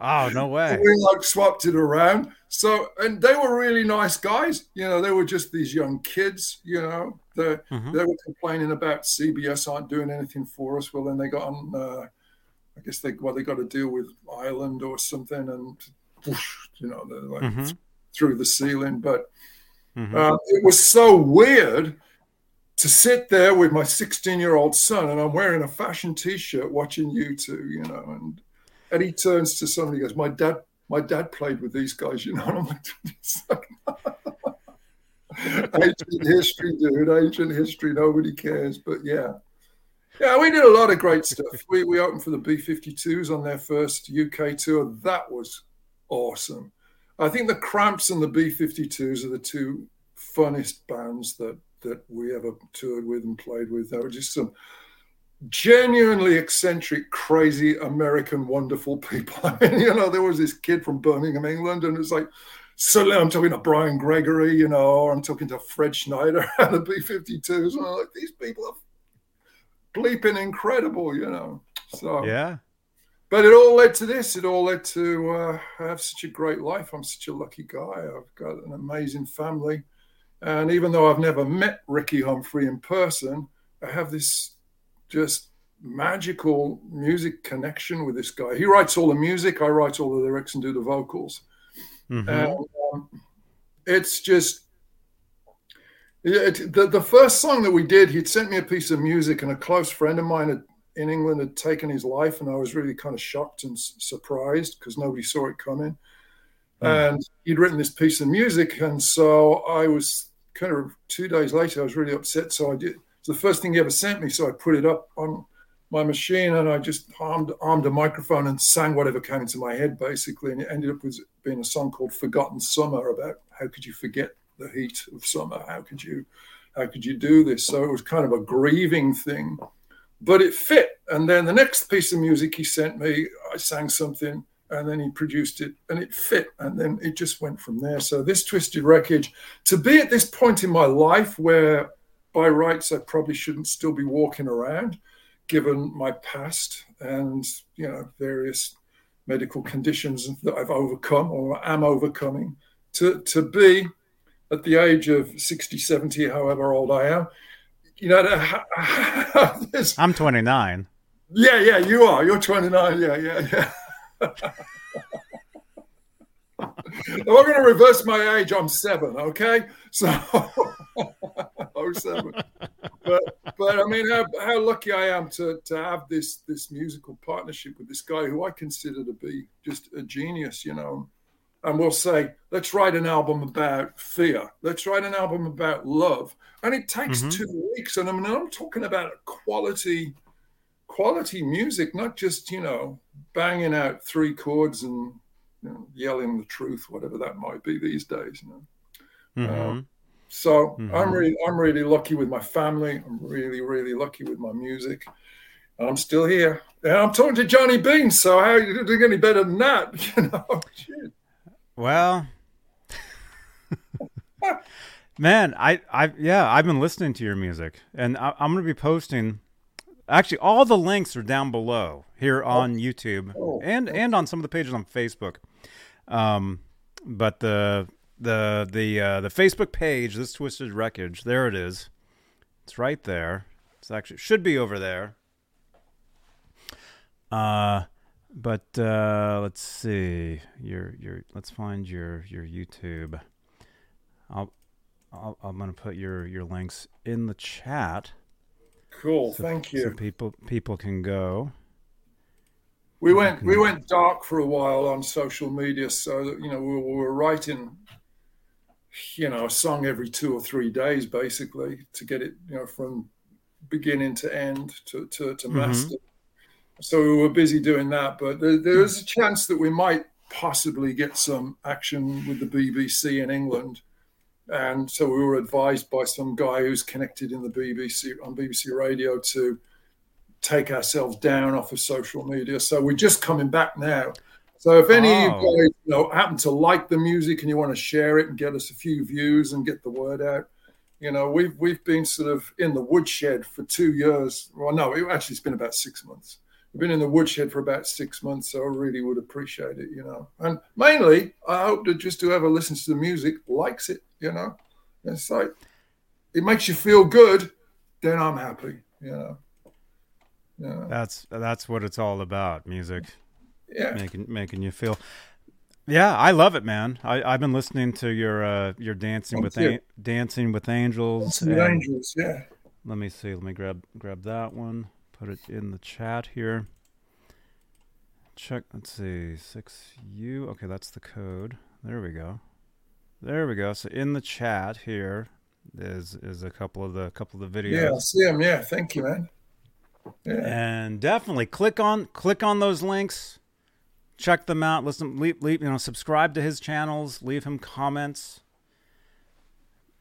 Oh no way! we like swapped it around. So, and they were really nice guys. You know, they were just these young kids. You know, they Mhm. they were complaining about CBS aren't doing anything for us. Well, then they got on. Uh, I guess they well they got to deal with Island or something, and whoosh, you know they're like Mhm. through the ceiling. But Mhm. uh, it was so weird to sit there with my 16 year old son and I'm wearing a fashion t-shirt watching U2, you know, and and he turns to somebody and goes, My dad, my dad played with these guys, you know. And I'm like, ancient history, dude, ancient history, nobody cares. But yeah. Yeah, we did a lot of great stuff. We we opened for the B 52s on their first UK tour. That was awesome. I think the Cramps and the B 52s are the two funnest bands that that we ever toured with and played with. They were just some genuinely eccentric, crazy American, wonderful people. I mean, you know, there was this kid from Birmingham, England, and it's like suddenly I'm talking to Bryan Gregory, you know, or I'm talking to Fred Schneider at the B 52s, and I'm like, these people are bleeping incredible, you know. So Yeah. but it all led to this. It all led to uh, have such a great life. I'm such a lucky guy. I've got an amazing family. And even though I've never met Ricky Humphrey in person, I have this just magical music connection with this guy. He writes all the music, I write all the lyrics and do the vocals. Mhm. And um, it's just it, the, the first song that we did, he'd sent me a piece of music, and a close friend of mine had, in England had taken his life, and I was really kind of shocked and s- surprised because nobody saw it coming. Mm. And he'd written this piece of music, and so I was kind of two days later, I was really upset. So I did. It's the first thing he ever sent me, so I put it up on my machine, and I just armed, armed a microphone and sang whatever came into my head, basically. And it ended up with being a song called "Forgotten Summer" about how could you forget the heat of summer? How could you, how could you do this? So it was kind of a grieving thing, but it fit. And then the next piece of music he sent me, I sang something, and then he produced it, and it fit, and then it just went from there. So this twisted wreckage, to be at this point in my life where, by rights, I probably shouldn't still be walking around, given my past and you know various medical conditions that I've overcome or am overcoming, to to be at the age of 60, 70, however old I am, you know, to I'm 29. yeah, yeah, you are. You're 29. Yeah, yeah, yeah. I'm going to reverse my age, I'm seven. Okay, so oh seven. But but I mean, how, how lucky I am to to have this this musical partnership with this guy who I consider to be just a genius. You know, and we'll say, let's write an album about fear. Let's write an album about love. And it takes Mhm. two weeks. And I mean, I'm talking about quality quality music, not just you know banging out three chords and you know, yelling the truth, whatever that might be these days. You know. Mhm. Um, so Mhm. I'm really I'm really lucky with my family. I'm really really lucky with my music. And I'm still here. And I'm talking to Johnny Bean. So how are you doing any better than that? You know, shit. Well, man, I, I, yeah, I've been listening to your music, and I, I'm going to be posting. Actually, all the links are down below here on YouTube Oh. and and on some of the pages on Facebook. Um, but the the the uh, the Facebook page, this twisted wreckage, there it is. It's right there. It's actually should be over there. Uh, but uh, let's see your your let's find your your YouTube. I'll, I'll I'm gonna put your your links in the chat Cool. so, Thank so you. people people can go. We went we went dark for a while on social media, so that, you know we, we were writing, you know, a song every two or three days, basically, to get it, you know, from beginning to end to to, to Mhm. master. So we were busy doing that, but there, there is a chance that we might possibly get some action with the BBC in England. And so we were advised by some guy who's connected in the BBC on BBC Radio to take ourselves down off of social media. So we're just coming back now. So if any of you guys you know, happen to like the music and you want to share it and get us a few views and get the word out, you know, we've we've been sort of in the woodshed for two years. Well, no, it actually it's been about six months. We've been in the woodshed for about six months, so I really would appreciate it, you know. And mainly, I hope that just whoever listens to the music likes it, you know. It's like it makes you feel good, then I'm happy, you know. Yeah, That's that's what it's all about. Music yeah. making making you feel. Yeah, I love it, man. I I've been listening to your uh your dancing Thank with you. An- dancing with angels. Some and- angels, yeah. Let me see. Let me grab grab that one. Put it in the chat here. Check. Let's see. Six U. Okay, that's the code. There we go. There we go. So in the chat here is is a couple of the couple of the videos. Yeah, I see them. Yeah, thank you, man. Yeah, And definitely click on click on those links. Check them out. Listen, leave, leave you know, subscribe to his channels. Leave him comments.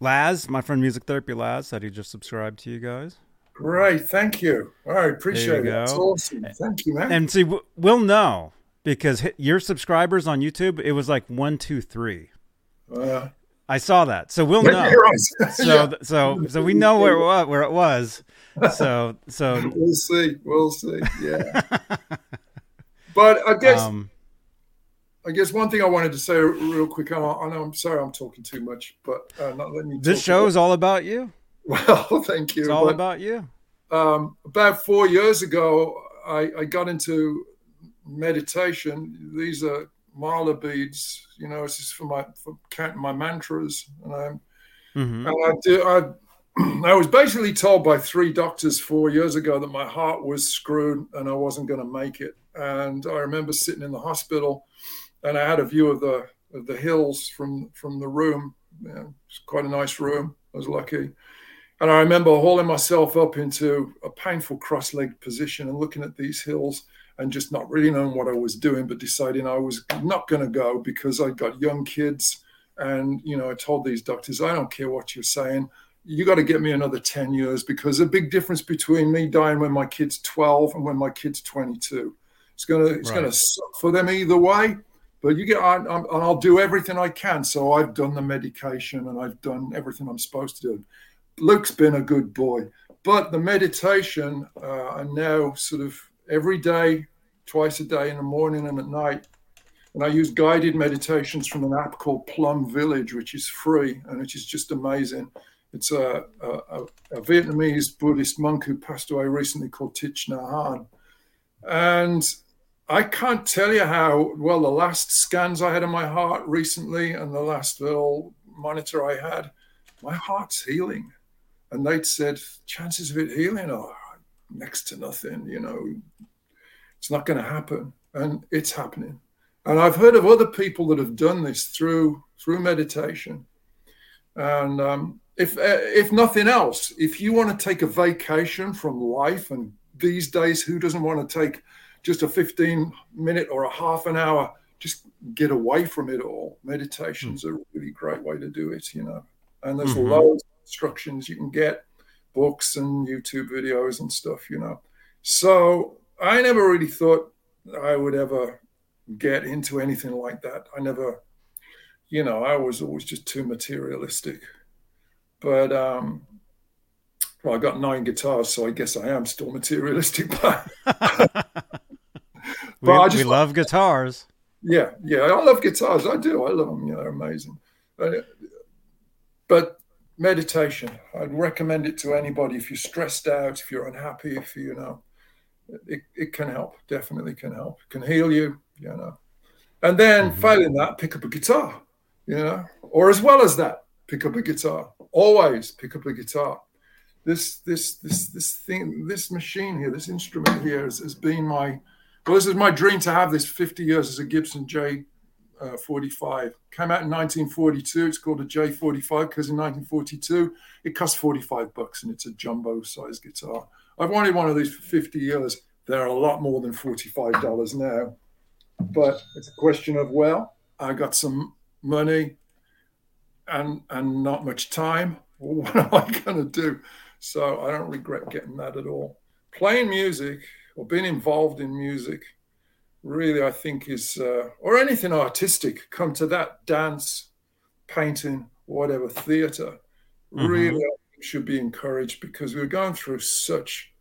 Laz, my friend Music Therapy Labs, said he just subscribed to you guys. great. Thank you. All right, appreciate it. go. That's awesome. Thank you, man. And see, we'll know because your subscribers on YouTube, it was like one, two, three. Uh, I saw that, so we'll know. So, so, so we know where. Where it was. So, so, we'll see. We'll see. Yeah. but I guess um, I guess one thing I wanted to say real quick. I know, I know I'm sorry I'm talking too much, but uh, not letting you. this show is all about you. Well, thank you. It's all but- about you. um, about four years ago, I, I got into meditation. These are mala beads. You know, it's just for my for counting my mantras, and I'm hmm and I do. I I was basically told by three doctors four years ago that my heart was screwed and I wasn't going to make it. And I remember sitting in the hospital, and I had a view of the of the hills from from the room. Know, it's quite a nice room. I was lucky. And I remember hauling myself up into a painful cross-legged position and looking at these hills and just not really knowing what I was doing, but deciding I was not going to go because I got young kids. And, you know, I told these doctors, I don't care what you're saying. You got to get me another 10 years because a big difference between me dying when my kid's 12 and when my kid's 22. It's going to, it's gonna suck for them either way. But you get, I, and I'll do everything I can. So I've done the medication and I've done everything I'm supposed to do. Luke's been a good boy, but the meditation, uh, I now sort of every day, twice a day in the morning and at night. And I use guided meditations from an app called Plum Village, which is free and which is just amazing. It's a, a, a- a Vietnamese Buddhist monk who passed away recently called Thich Nhat Hanh. And I can't tell you how well the last scans I had in my heart recently and the last little monitor I had, my heart's healing. And they'd said, chances of it healing are next to nothing, you know, it's not going to happen. And it's happening. And I've heard of other people that have done this through through meditation. And um, if uh, if nothing else, if you want to take a vacation from life and these days, who doesn't want to take just a 15 minute or a half an hour, just get away from it all? Meditation's mm. a really great way to do it, you know. And there's mm-hmm. loads of instructions you can get, books and YouTube videos and stuff, you know. So I never really thought I would ever get into anything like that. I never, you know, I was always just too materialistic. But um, well, I got nine guitars, so I guess I am still materialistic. But, we, I just, we love guitars. Yeah, yeah, I love guitars. I do. I love them. Yeah, they're amazing. But, but meditation, I'd recommend it to anybody if you're stressed out, if you're unhappy, if you, you know, it, it can help. Definitely can help. It can heal you. You know, and then mm-hmm. failing that, pick up a guitar. You know, or as well as that, pick up a guitar. Always pick up a guitar this this this this thing this machine here this instrument here has, has been my well this is my dream to have this 50 years as a gibson j uh, 45 came out in 1942 it's called a j45 because in 1942 it cost 45 bucks and it's a jumbo size guitar. I've wanted one of these for 50 years. They're a lot more than 45 dollars now. But it's a question of well i got some money and and not much time. What am i going to do? So I don't regret getting that at all. Playing music or being involved in music really, I think, is, uh, or anything artistic, come to that dance, painting, whatever, theater, mm-hmm. really should be encouraged because we are going through such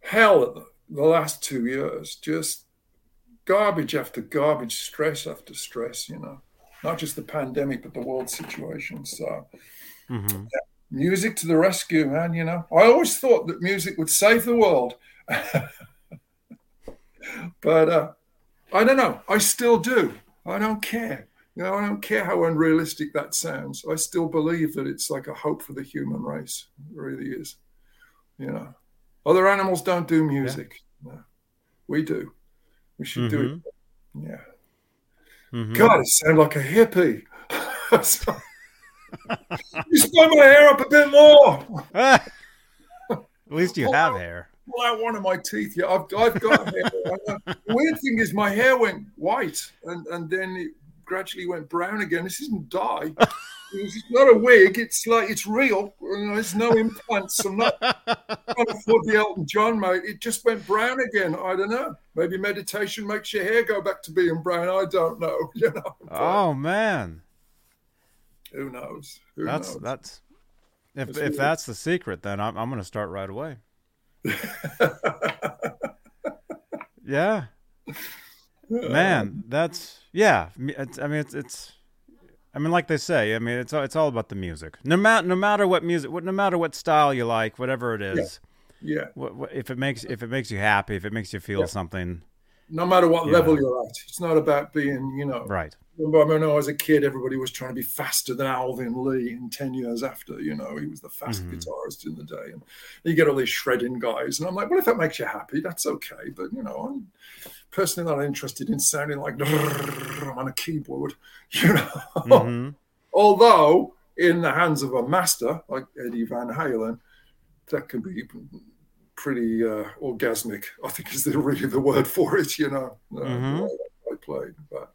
hell the, the last two years, just garbage after garbage, stress after stress, you know, not just the pandemic, but the world situation. So, mm-hmm. yeah, music to the rescue, man. You know, I always thought that music would save the world, but uh, I don't know. I still do. I don't care. You know, I don't care how unrealistic that sounds. I still believe that it's like a hope for the human race. It really is. You know, other animals don't do music. Yeah. No, we do. We should mm-hmm. do it. Mm-hmm. Yeah. Mm-hmm. God, it sounds like a hippie. you spun my hair up a bit more. At least you have hair. Pull out one of my teeth. Yeah, I've, I've got hair. Uh, the weird thing is, my hair went white and, and then it gradually went brown again. This isn't dye. It's not a wig. It's like it's real. There's no implants. I'm not trying to afford the Elton John, mate. It just went brown again. I don't know. Maybe meditation makes your hair go back to being brown. I don't know. You know. Oh man. Who knows? Who that's knows? that's if that's if that's the secret, then I'm I'm going to start right away. yeah, man, that's yeah. I mean, it's it's. I mean, like they say, I mean, it's it's all about the music. No matter no matter what music, no matter what style you like, whatever it is. Yeah. yeah. What, what, if it makes if it makes you happy, if it makes you feel yeah. something. No matter what level you're at, it's not about being, you know, right when I was a kid, everybody was trying to be faster than Alvin Lee. And Ten Years After, you know, he was the fast mm-hmm. guitarist in the day. And you get all these shredding guys, and I'm like, well, if that makes you happy, that's okay. But you know, I'm personally not interested in sounding like I'm on a keyboard. You know, mm-hmm. although in the hands of a master like Eddie Van Halen, that can be pretty uh, orgasmic. I think is the, really the word for it. You know, uh, mm-hmm. I played, but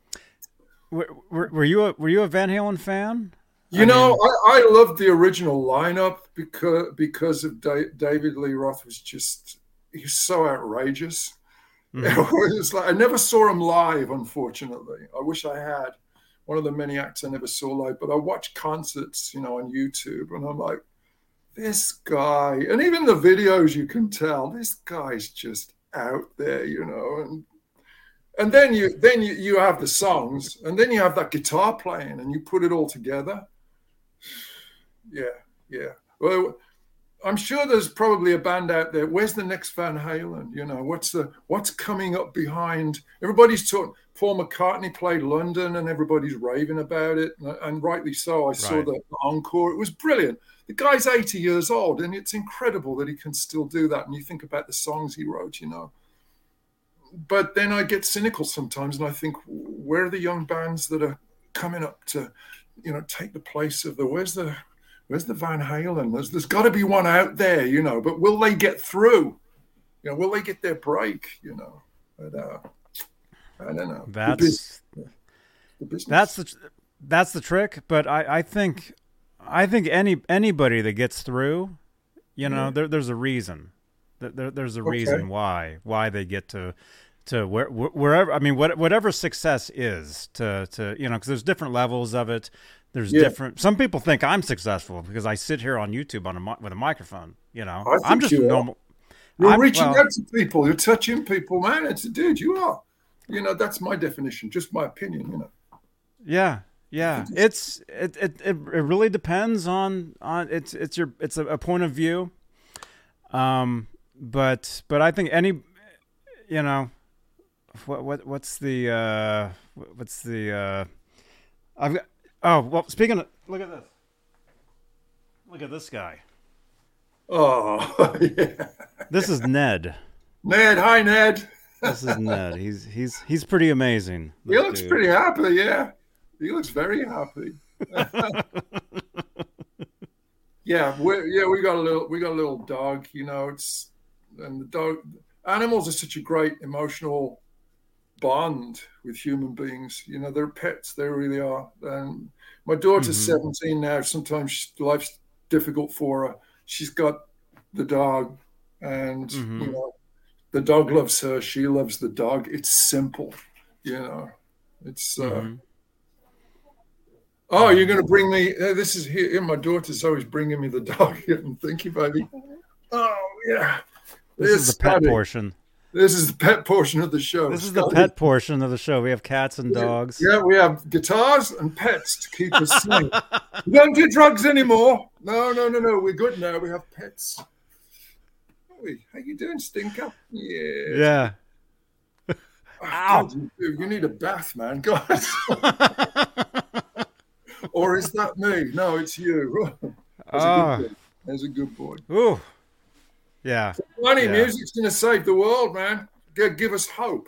were, were, you a were you a Van Halen fan? You I know, mean... I, I loved the original lineup because because of da- David Lee Roth was just he's so outrageous. Mm-hmm. It was like I never saw him live, unfortunately. I wish I had one of the many acts I never saw live, but I watch concerts, you know, on YouTube, and I'm like, this guy, and even the videos, you can tell this guy's just out there, you know, and and then you then you, you have the songs and then you have that guitar playing and you put it all together. Yeah yeah. Well i'm sure there's probably a band out there. Where's the next Van Halen? You know what's the what's coming up behind? Everybody's talking Paul McCartney played london and everybody's raving about it and rightly so. I right. saw the encore. It was brilliant the guy's 80 years old and it's incredible that he can still do that and you think about the songs he wrote you know but then I get cynical sometimes, and I think, where are the young bands that are coming up to, you know, take the place of the where's the where's the Van Halen? There's there's got to be one out there, you know, but will they get through? You know, will they get their break? You know, but uh, I don't know. That's the that's the that's the trick. But I I think I think any anybody that gets through, you know, Yeah. there, there's a reason. There, there- there's a Okay. reason why why they get to to where, wherever. I mean, what, whatever success is to to you know, because there's different levels of it. There's Yeah. different. Some people think I'm successful because I sit here on YouTube on a with a microphone. You know, I I'm just you normal. You're I'm- reaching well- out to people. You're touching people, man. It's a dude, you are. You know, that's my definition, just my opinion. You know. Yeah, yeah. It's it it, it, really depends on on it's it's your it's a, a point of view. Um, but but I think any, you know, what what what's the uh what's the uh, I've got oh well speaking of look at this, look at this guy. Oh, yeah. This is Ned. Ned, hi Ned. This is Ned. He's he's he's pretty amazing. He looks dude. pretty happy. Yeah, he looks very happy. yeah, we yeah we got a little we got a little dog. You know, it's and the dog animals are such a great emotional bond with human beings. You know, they're pets. They really are. And my daughter's Mhm. 17 now. Sometimes life's difficult for her. She's got the dog, and Mhm. you know, the dog loves her. She loves the dog. It's simple. You know, it's. Uh, Mhm. Oh, you're going to bring me. Uh, this is here. My daughter's always bringing me the dog. And thank you, baby. Oh yeah. This is the pet Scotty. portion. This is the pet portion of the show. This is the pet portion of the show. We have cats and dogs. Yeah, we have guitars and pets to keep us sane. we don't do drugs anymore. No, no, no, no. We're good now. We have pets. Hey, how you doing, Stinker? Yeah. Yeah. Oh, Ow. God, you, you need a bath, man. God. Or is that me? No, it's you. That's Ah. a good boy. That's a good boy. Ooh. Yeah. Funny Yeah. music's going to save the world, man. Give us hope.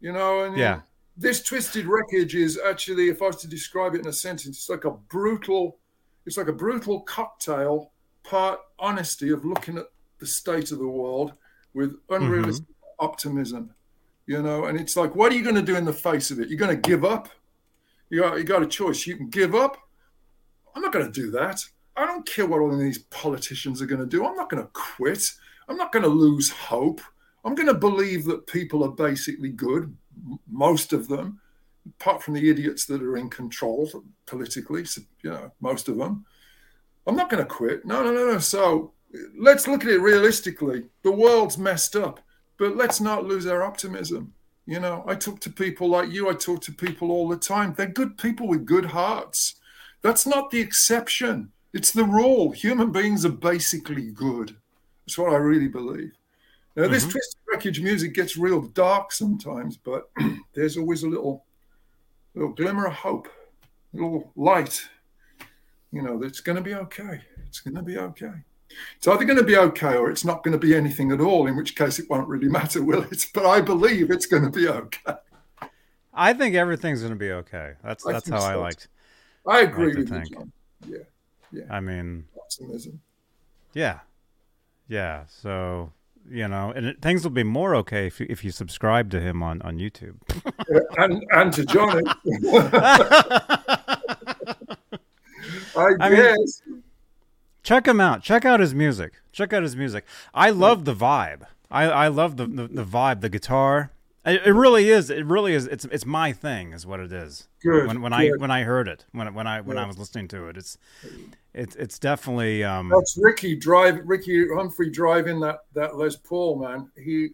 You know, and Yeah. this twisted wreckage is actually, if I was to describe it in a sentence, it's like a brutal, it's like a brutal cocktail, part honesty of looking at the state of the world with unrealistic optimism. You know, and it's like, what are you going to do in the face of it? You're going to give up. You got, you got a choice. You can give up. I'm not going to do that. I don't care what all of these politicians are going to do. I'm not going to quit. I'm not going to lose hope. I'm going to believe that people are basically good, most of them, apart from the idiots that are in control politically, so, you know, most of them. I'm not going to quit. No, no, no, no. So let's look at it realistically. The world's messed up, but let's not lose our optimism. You know, I talk to people like you, I talk to people all the time. They're good people with good hearts. That's not the exception, it's the rule. Human beings are basically good. That's what I really believe. Now, this Mhm. twisted wreckage music gets real dark sometimes, but there's always a little, little glimmer of hope, a little light. You know, it's going to be okay. It's going to be okay. It's either going to be okay or it's not going to be anything at all, in which case it won't really matter, will it? But I believe it's going to be okay. I think everything's going to be okay. That's I that's how I so, liked. I agree to with you. John. Yeah, I mean, optimism. yeah, yeah. So you know, and it, things will be more okay if you, if you subscribe to him on on YouTube. and and to Johnny. I, I mean- guess. Check him out. Check out his music. Check out his music. I love the vibe. I, I love the, the, the vibe, the guitar. It, it really is. It really is. It's it's my thing, is what it is. Good, When when I when I heard it, when when I when I was listening to it, it's it's it's definitely um That's Ricky drive Ricky Humphrey driving that that Les Paul man. He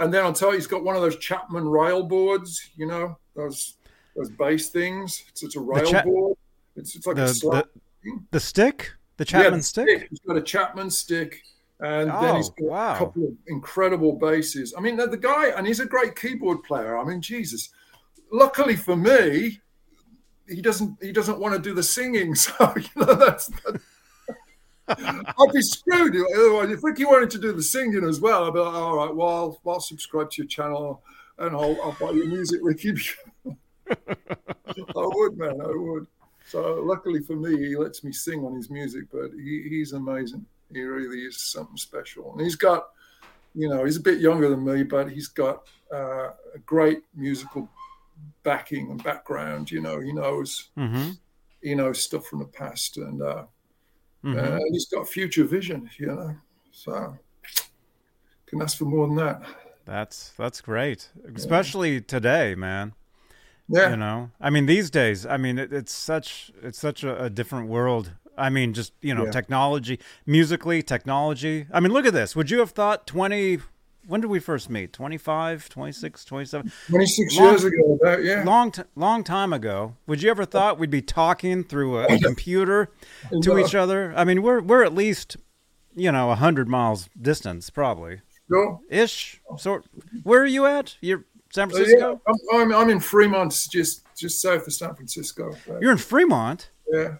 and then I'll tell you he's got one of those Chapman rail boards, you know, those those bass things. It's, it's a rail Cha- board. It's it's like the, a slap. the the stick, the Chapman the stick. He's got a Chapman stick, and then he's oh, got wow. a couple of incredible basses. I mean, the, the guy, and he's a great keyboard player. I mean, Jesus. Luckily for me, he doesn't he doesn't want to do the singing, so you know that's. that- I'd be screwed. Otherwise, if Ricky wanted to do the singing as well, I'd be like, all right, well, I'll, I'll subscribe to your channel and I'll, I'll buy your music, Ricky. I would, man, I would. So luckily for me, he lets me sing on his music, but he, he's amazing. He really is something special. And he's got you know, he's a bit younger than me, but he's got uh, a great musical backing and background. You know, he knows Mm-hmm. he knows stuff from the past, and uh, Mhm. uh, he's got future vision. You know, so can ask for more than that. That's that's great, especially today, man. Yeah, You know, I mean, these days, I mean, it, it's such it's such a, a different world. I mean, just you know, Yeah. technology, musically, technology. I mean, look at this. Would you have thought twenty? When did we first meet? 25, 26, 27? 26 long- years ago. That, yeah, Long, t- long time ago. Would you ever thought we'd be talking through a, a computer to No. each other? I mean, we're we're at least, you know, a hundred miles distance, probably Sure. ish. Sort. Where are you at? You're San yeah, Francisco. I'm, I'm, I'm in Fremont, just just south of San Francisco. You're in Fremont. yeah.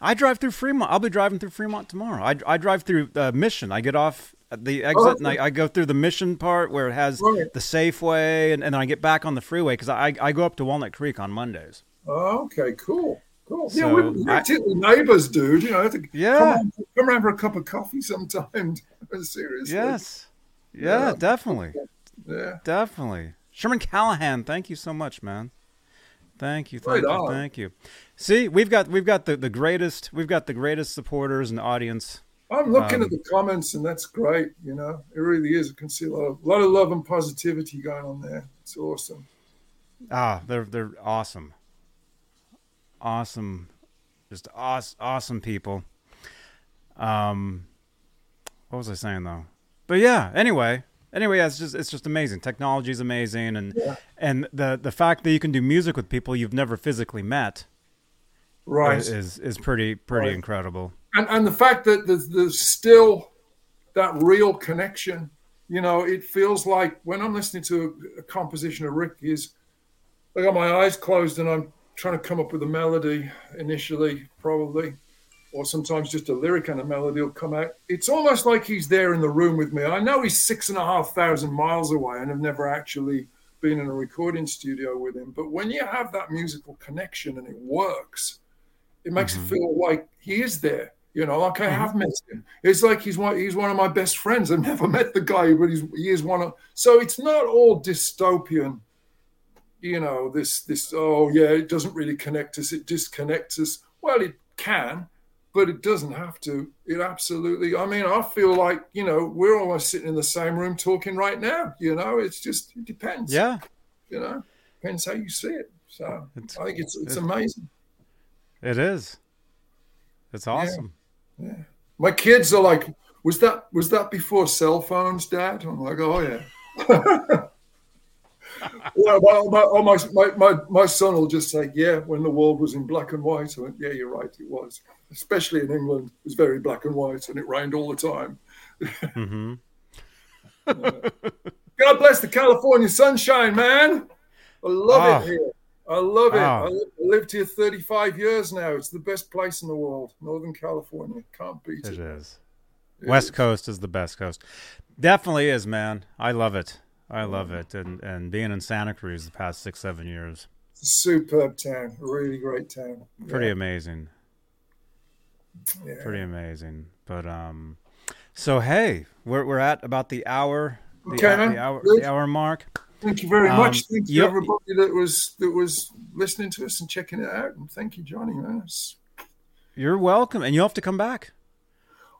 I drive through Fremont. I'll be driving through Fremont tomorrow. I, I drive through uh, Mission. I get off the exit Oh, and I, I go through the Mission part where it has Right. the Safeway, and, and then I get back on the freeway because I, I go up to Walnut Creek on Mondays. Oh, okay, cool. Cool. So, yeah, we're practically neighbors, dude. You know, I have to Yeah. come, around, come around for a cup of coffee sometime. Seriously. Yes. Yeah, Yeah. definitely. Yeah. Definitely. Sherman Callahan, thank you so much, man. Thank you, thank Right you, on. thank you. See, we've got we've got the, the greatest we've got the greatest supporters and audience. I'm looking Um, at the comments, and that's great. You know, it really is. I can see a lot of, lot of love and positivity going on there. It's awesome. Ah, they're they're awesome. Awesome. Just awesome awesome people. Um what was I saying though? But yeah, anyway. Anyway, yeah, it's just it's just amazing. Technology is amazing and Yeah. and the the fact that you can do music with people you've never physically met uh, Right. is is pretty pretty Right. incredible. and and the fact that there's, there's still that real connection you know it feels like when i'm listening to a, a composition of Ricky's i got my eyes closed and i'm trying to come up with a melody initially probably or sometimes just a lyric and a melody will come out it's almost like he's there in the room with me i know he's six and a half thousand miles away and i've never actually been in a recording studio with him but when you have that musical connection and it works it makes Mhm. it feel like he is there. You know, like I have met him. It's like he's one he's one of my best friends. I've never met the guy, but he's he is one of so it's not all dystopian, you know, this this oh yeah, it doesn't really connect us, it disconnects us. Well, it can, but it doesn't have to. It absolutely I mean, I feel like, you know, we're almost sitting in the same room talking right now. You know, it's just it depends. Yeah. You know, depends how you see it. So It's I think it's it's it's- amazing. it is. It's awesome. Yeah. My kids are like, "Was that was that before cell phones, Dad?" I'm like, "Oh yeah." well, my, my, oh, my, my, my, my son will just say, "Yeah," when the world was in black and white. I went, "Yeah, you're right, it was." Especially in England, it was very black and white, and it rained all the time. Mhm. God bless the California sunshine, man. I love Ah. it here. I love it. Ah. I li- I lived here 35 years now. It's the best place in the world, Northern California. Can't beat It it. is. It West is. Coast is the best coast. Definitely is, man. I love it. I love it. And and being in Santa Cruz the past six, seven years. Superb town, really great town. Pretty Yeah, amazing. yeah. Pretty amazing. But um so hey, we're we're at about the hour the, Okay, man. the hour Good. the hour mark. Thank you very Um, much. Thank you you- everybody that was that was listening to us and checking it out. And thank you, Johnny. Man. It's- You're welcome. And you'll have to come back.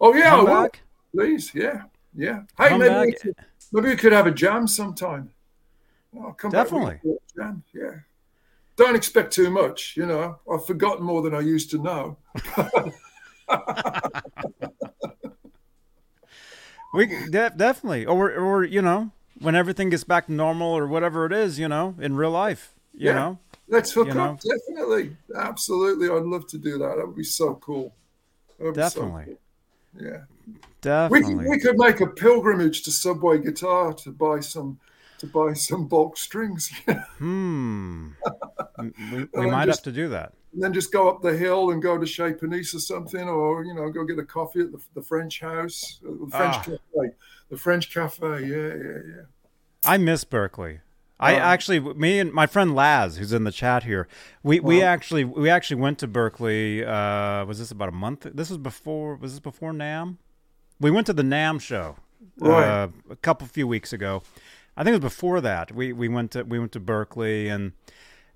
Oh yeah, I will. back. please. Yeah, yeah. Hey, Come maybe back. we, could, maybe we could have a jam sometime. Oh, I'll come back Definitely. a jam. Yeah. Don't expect too much. You know, I've forgotten more than I used to know. We de- definitely, or or you know, when everything gets back to normal or whatever it is, you know, in real life, you Yeah. know. Let's hook up. Definitely, absolutely. I'd love to do that. That would be so cool. Be so Definitely. cool. Yeah. We Definitely. could, we could make a pilgrimage to Subway Guitar to buy some to buy some bulk strings, Hmm. we we might just- have to do that. And then just go up the hill and go to Chez Panisse or something, or you know, go get a coffee at the, the French house, uh, the French Ah. cafe, the French cafe. Yeah, yeah, yeah. I miss Berkeley. I Um, actually, me and my friend Laz, who's in the chat here, we, we actually we actually went to Berkeley. Uh, was this about a month? This was before. Was this before NAMM? We went to the NAMM show Right. uh, a couple few weeks ago. I think it was before that. We we went to we went to Berkeley, and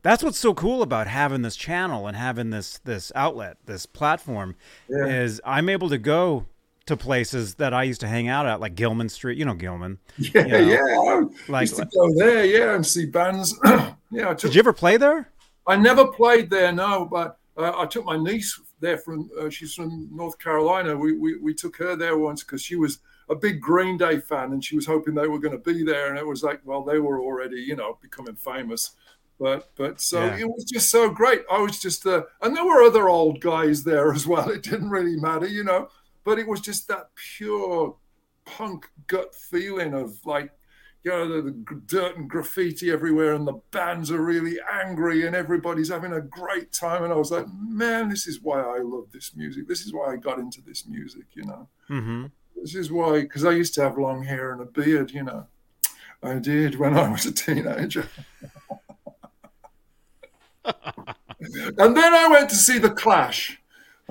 that's what's so cool about having this channel and having this this outlet, this platform, Yeah. is I'm able to go to places that I used to hang out at, like Gilman Street. You know Gilman. Yeah, you know, yeah. I like- used to go there, yeah, and see bands. yeah, I took Did you ever play there? I never played there, no, but uh, I took my niece there from. Uh, she's from North Carolina. We we, we took her there once because she was a big Green Day fan, and she was hoping they were going to be there. And it was like, well, they were already, you know, becoming famous. But but so Yeah. it was just so great. I was just, uh, and there were other old guys there as well. It didn't really matter, you know. But it was just that pure punk gut feeling of like you know, the, the dirt and graffiti everywhere, and the bands are really angry, and everybody's having a great time. And I was like, man, this is why I love this music. This is why I got into this music, you know. Mm-hmm. This is why, because I used to have long hair and a beard, you know. I did when I was a teenager. and then I went to see The Clash.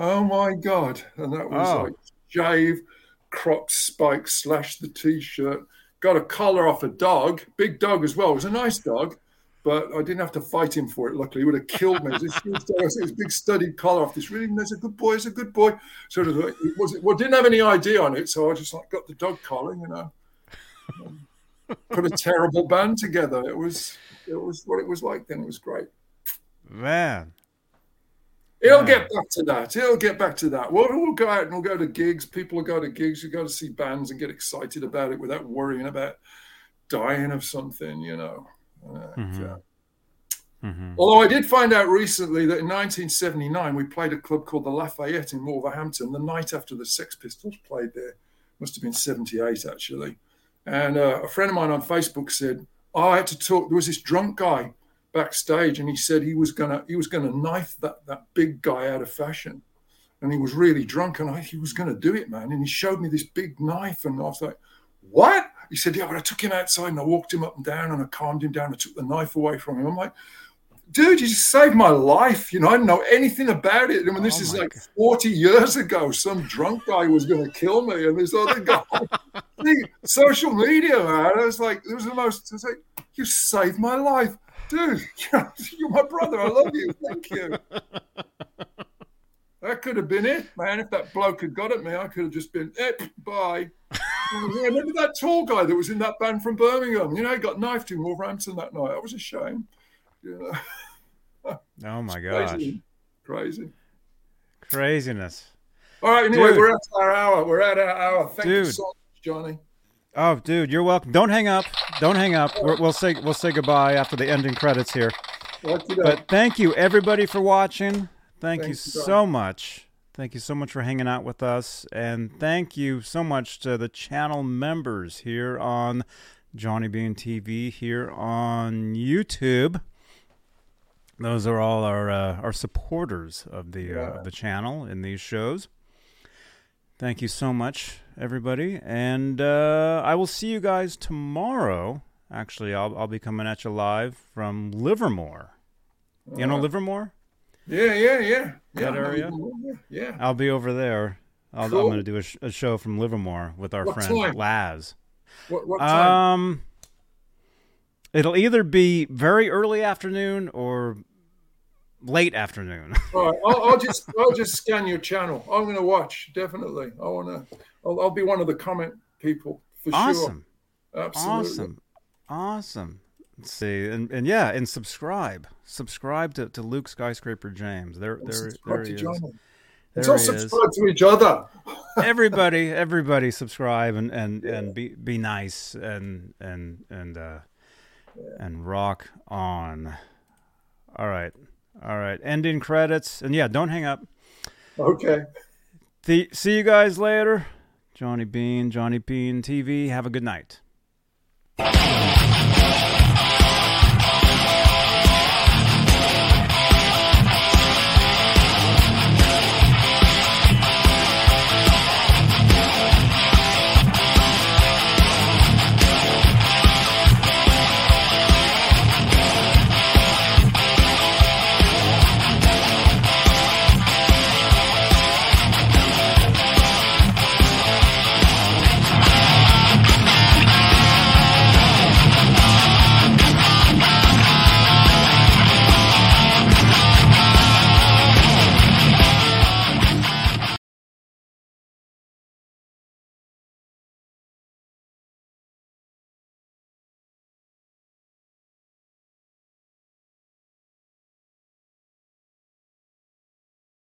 Oh my God. And that was Oh. like shave, cropped spike, slash the t shirt, got a collar off a dog, big dog as well. It was a nice dog, but I didn't have to fight him for it. Luckily, he would have killed me. It was this this big studded collar off this really, there's a good boy, it's a good boy. Sort of, it was, well, didn't have any ID on it, so I just like got the dog collar, you know. Put a terrible band together. It was, it was what it was like then. It was great. Man, It'll get back to that. It'll get back to that. We'll, we'll go out and we'll go to gigs. People will go to gigs. You go to see bands and get excited about it without worrying about dying of something, you know. Uh, Mhm. yeah. hmm Although I did find out recently that in 1979 we played a club called the Lafayette in Wolverhampton the night after the Sex Pistols played there. Must have been 78 actually. And uh, a friend of mine on Facebook said, oh, I had to talk. There was this drunk guy backstage, and he said he was gonna he was gonna knife that that big guy out of fashion, and he was really drunk, and I, he was gonna do it, man. And he showed me this big knife, and I was like, "What?" He said, "Yeah." But I took him outside, and I walked him up and down, and I calmed him down. I took the knife away from him. I'm like, "Dude, you just saved my life." You know, I didn't know anything about it. I mean, this Oh is like God. 40 years ago. Some drunk guy was gonna kill me, and this other guy. Social media, man. I was like, it was the most. I was like, you saved my life, dude. You're my brother. I love you. Thank you. That could have been it, man. If that bloke had got at me, I could have just been, eh, bye. Remember that tall guy that was in that band from Birmingham? You know, he got knifed in Wolverhampton that night. That was a shame. You know, Oh my gosh, crazy. Crazy. craziness. All right, anyway, Dude. we're at our hour. We're at our hour. Thank you so much, Johnny. Oh, dude, you're welcome. Don't hang up. Don't hang up. We're, we'll say we'll say goodbye after the ending credits here. Right to that. But thank you everybody for watching. Thank you Thanks, John. so much. Thank you so much for hanging out with us, and thank you so much to the channel members here on Johnny Bean TV here on YouTube. Those are all our uh, our supporters of the uh, Yeah. of the channel in these shows. Thank you so much, everybody, and uh, I will see you guys tomorrow. Actually, I'll I'll be coming at you live from Livermore. You know Uh, Livermore? Yeah, yeah, yeah. yeah That yeah, area? Yeah. I'll be over there. I'll, I'm going to do a, sh- a show from Livermore with our What friend time? Laz. What, what time? Um, it'll either be very early afternoon or late afternoon. All right, I'll, I'll just I'll just scan your channel. I'm going to watch definitely. I want to. I'll, I'll be one of the comment people for awesome, sure. Absolutely. awesome, awesome. Let's see, and and yeah, and subscribe, subscribe to, to Luke Skyscraper James. There, there, subscribe there to he is. There Let's all he is. subscribe to each other. everybody everybody subscribe and and and be be nice and and and uh and rock on all right all right ending credits and yeah don't hang up Okay. the, see you guys later johnny bean johnny bean tv have a good night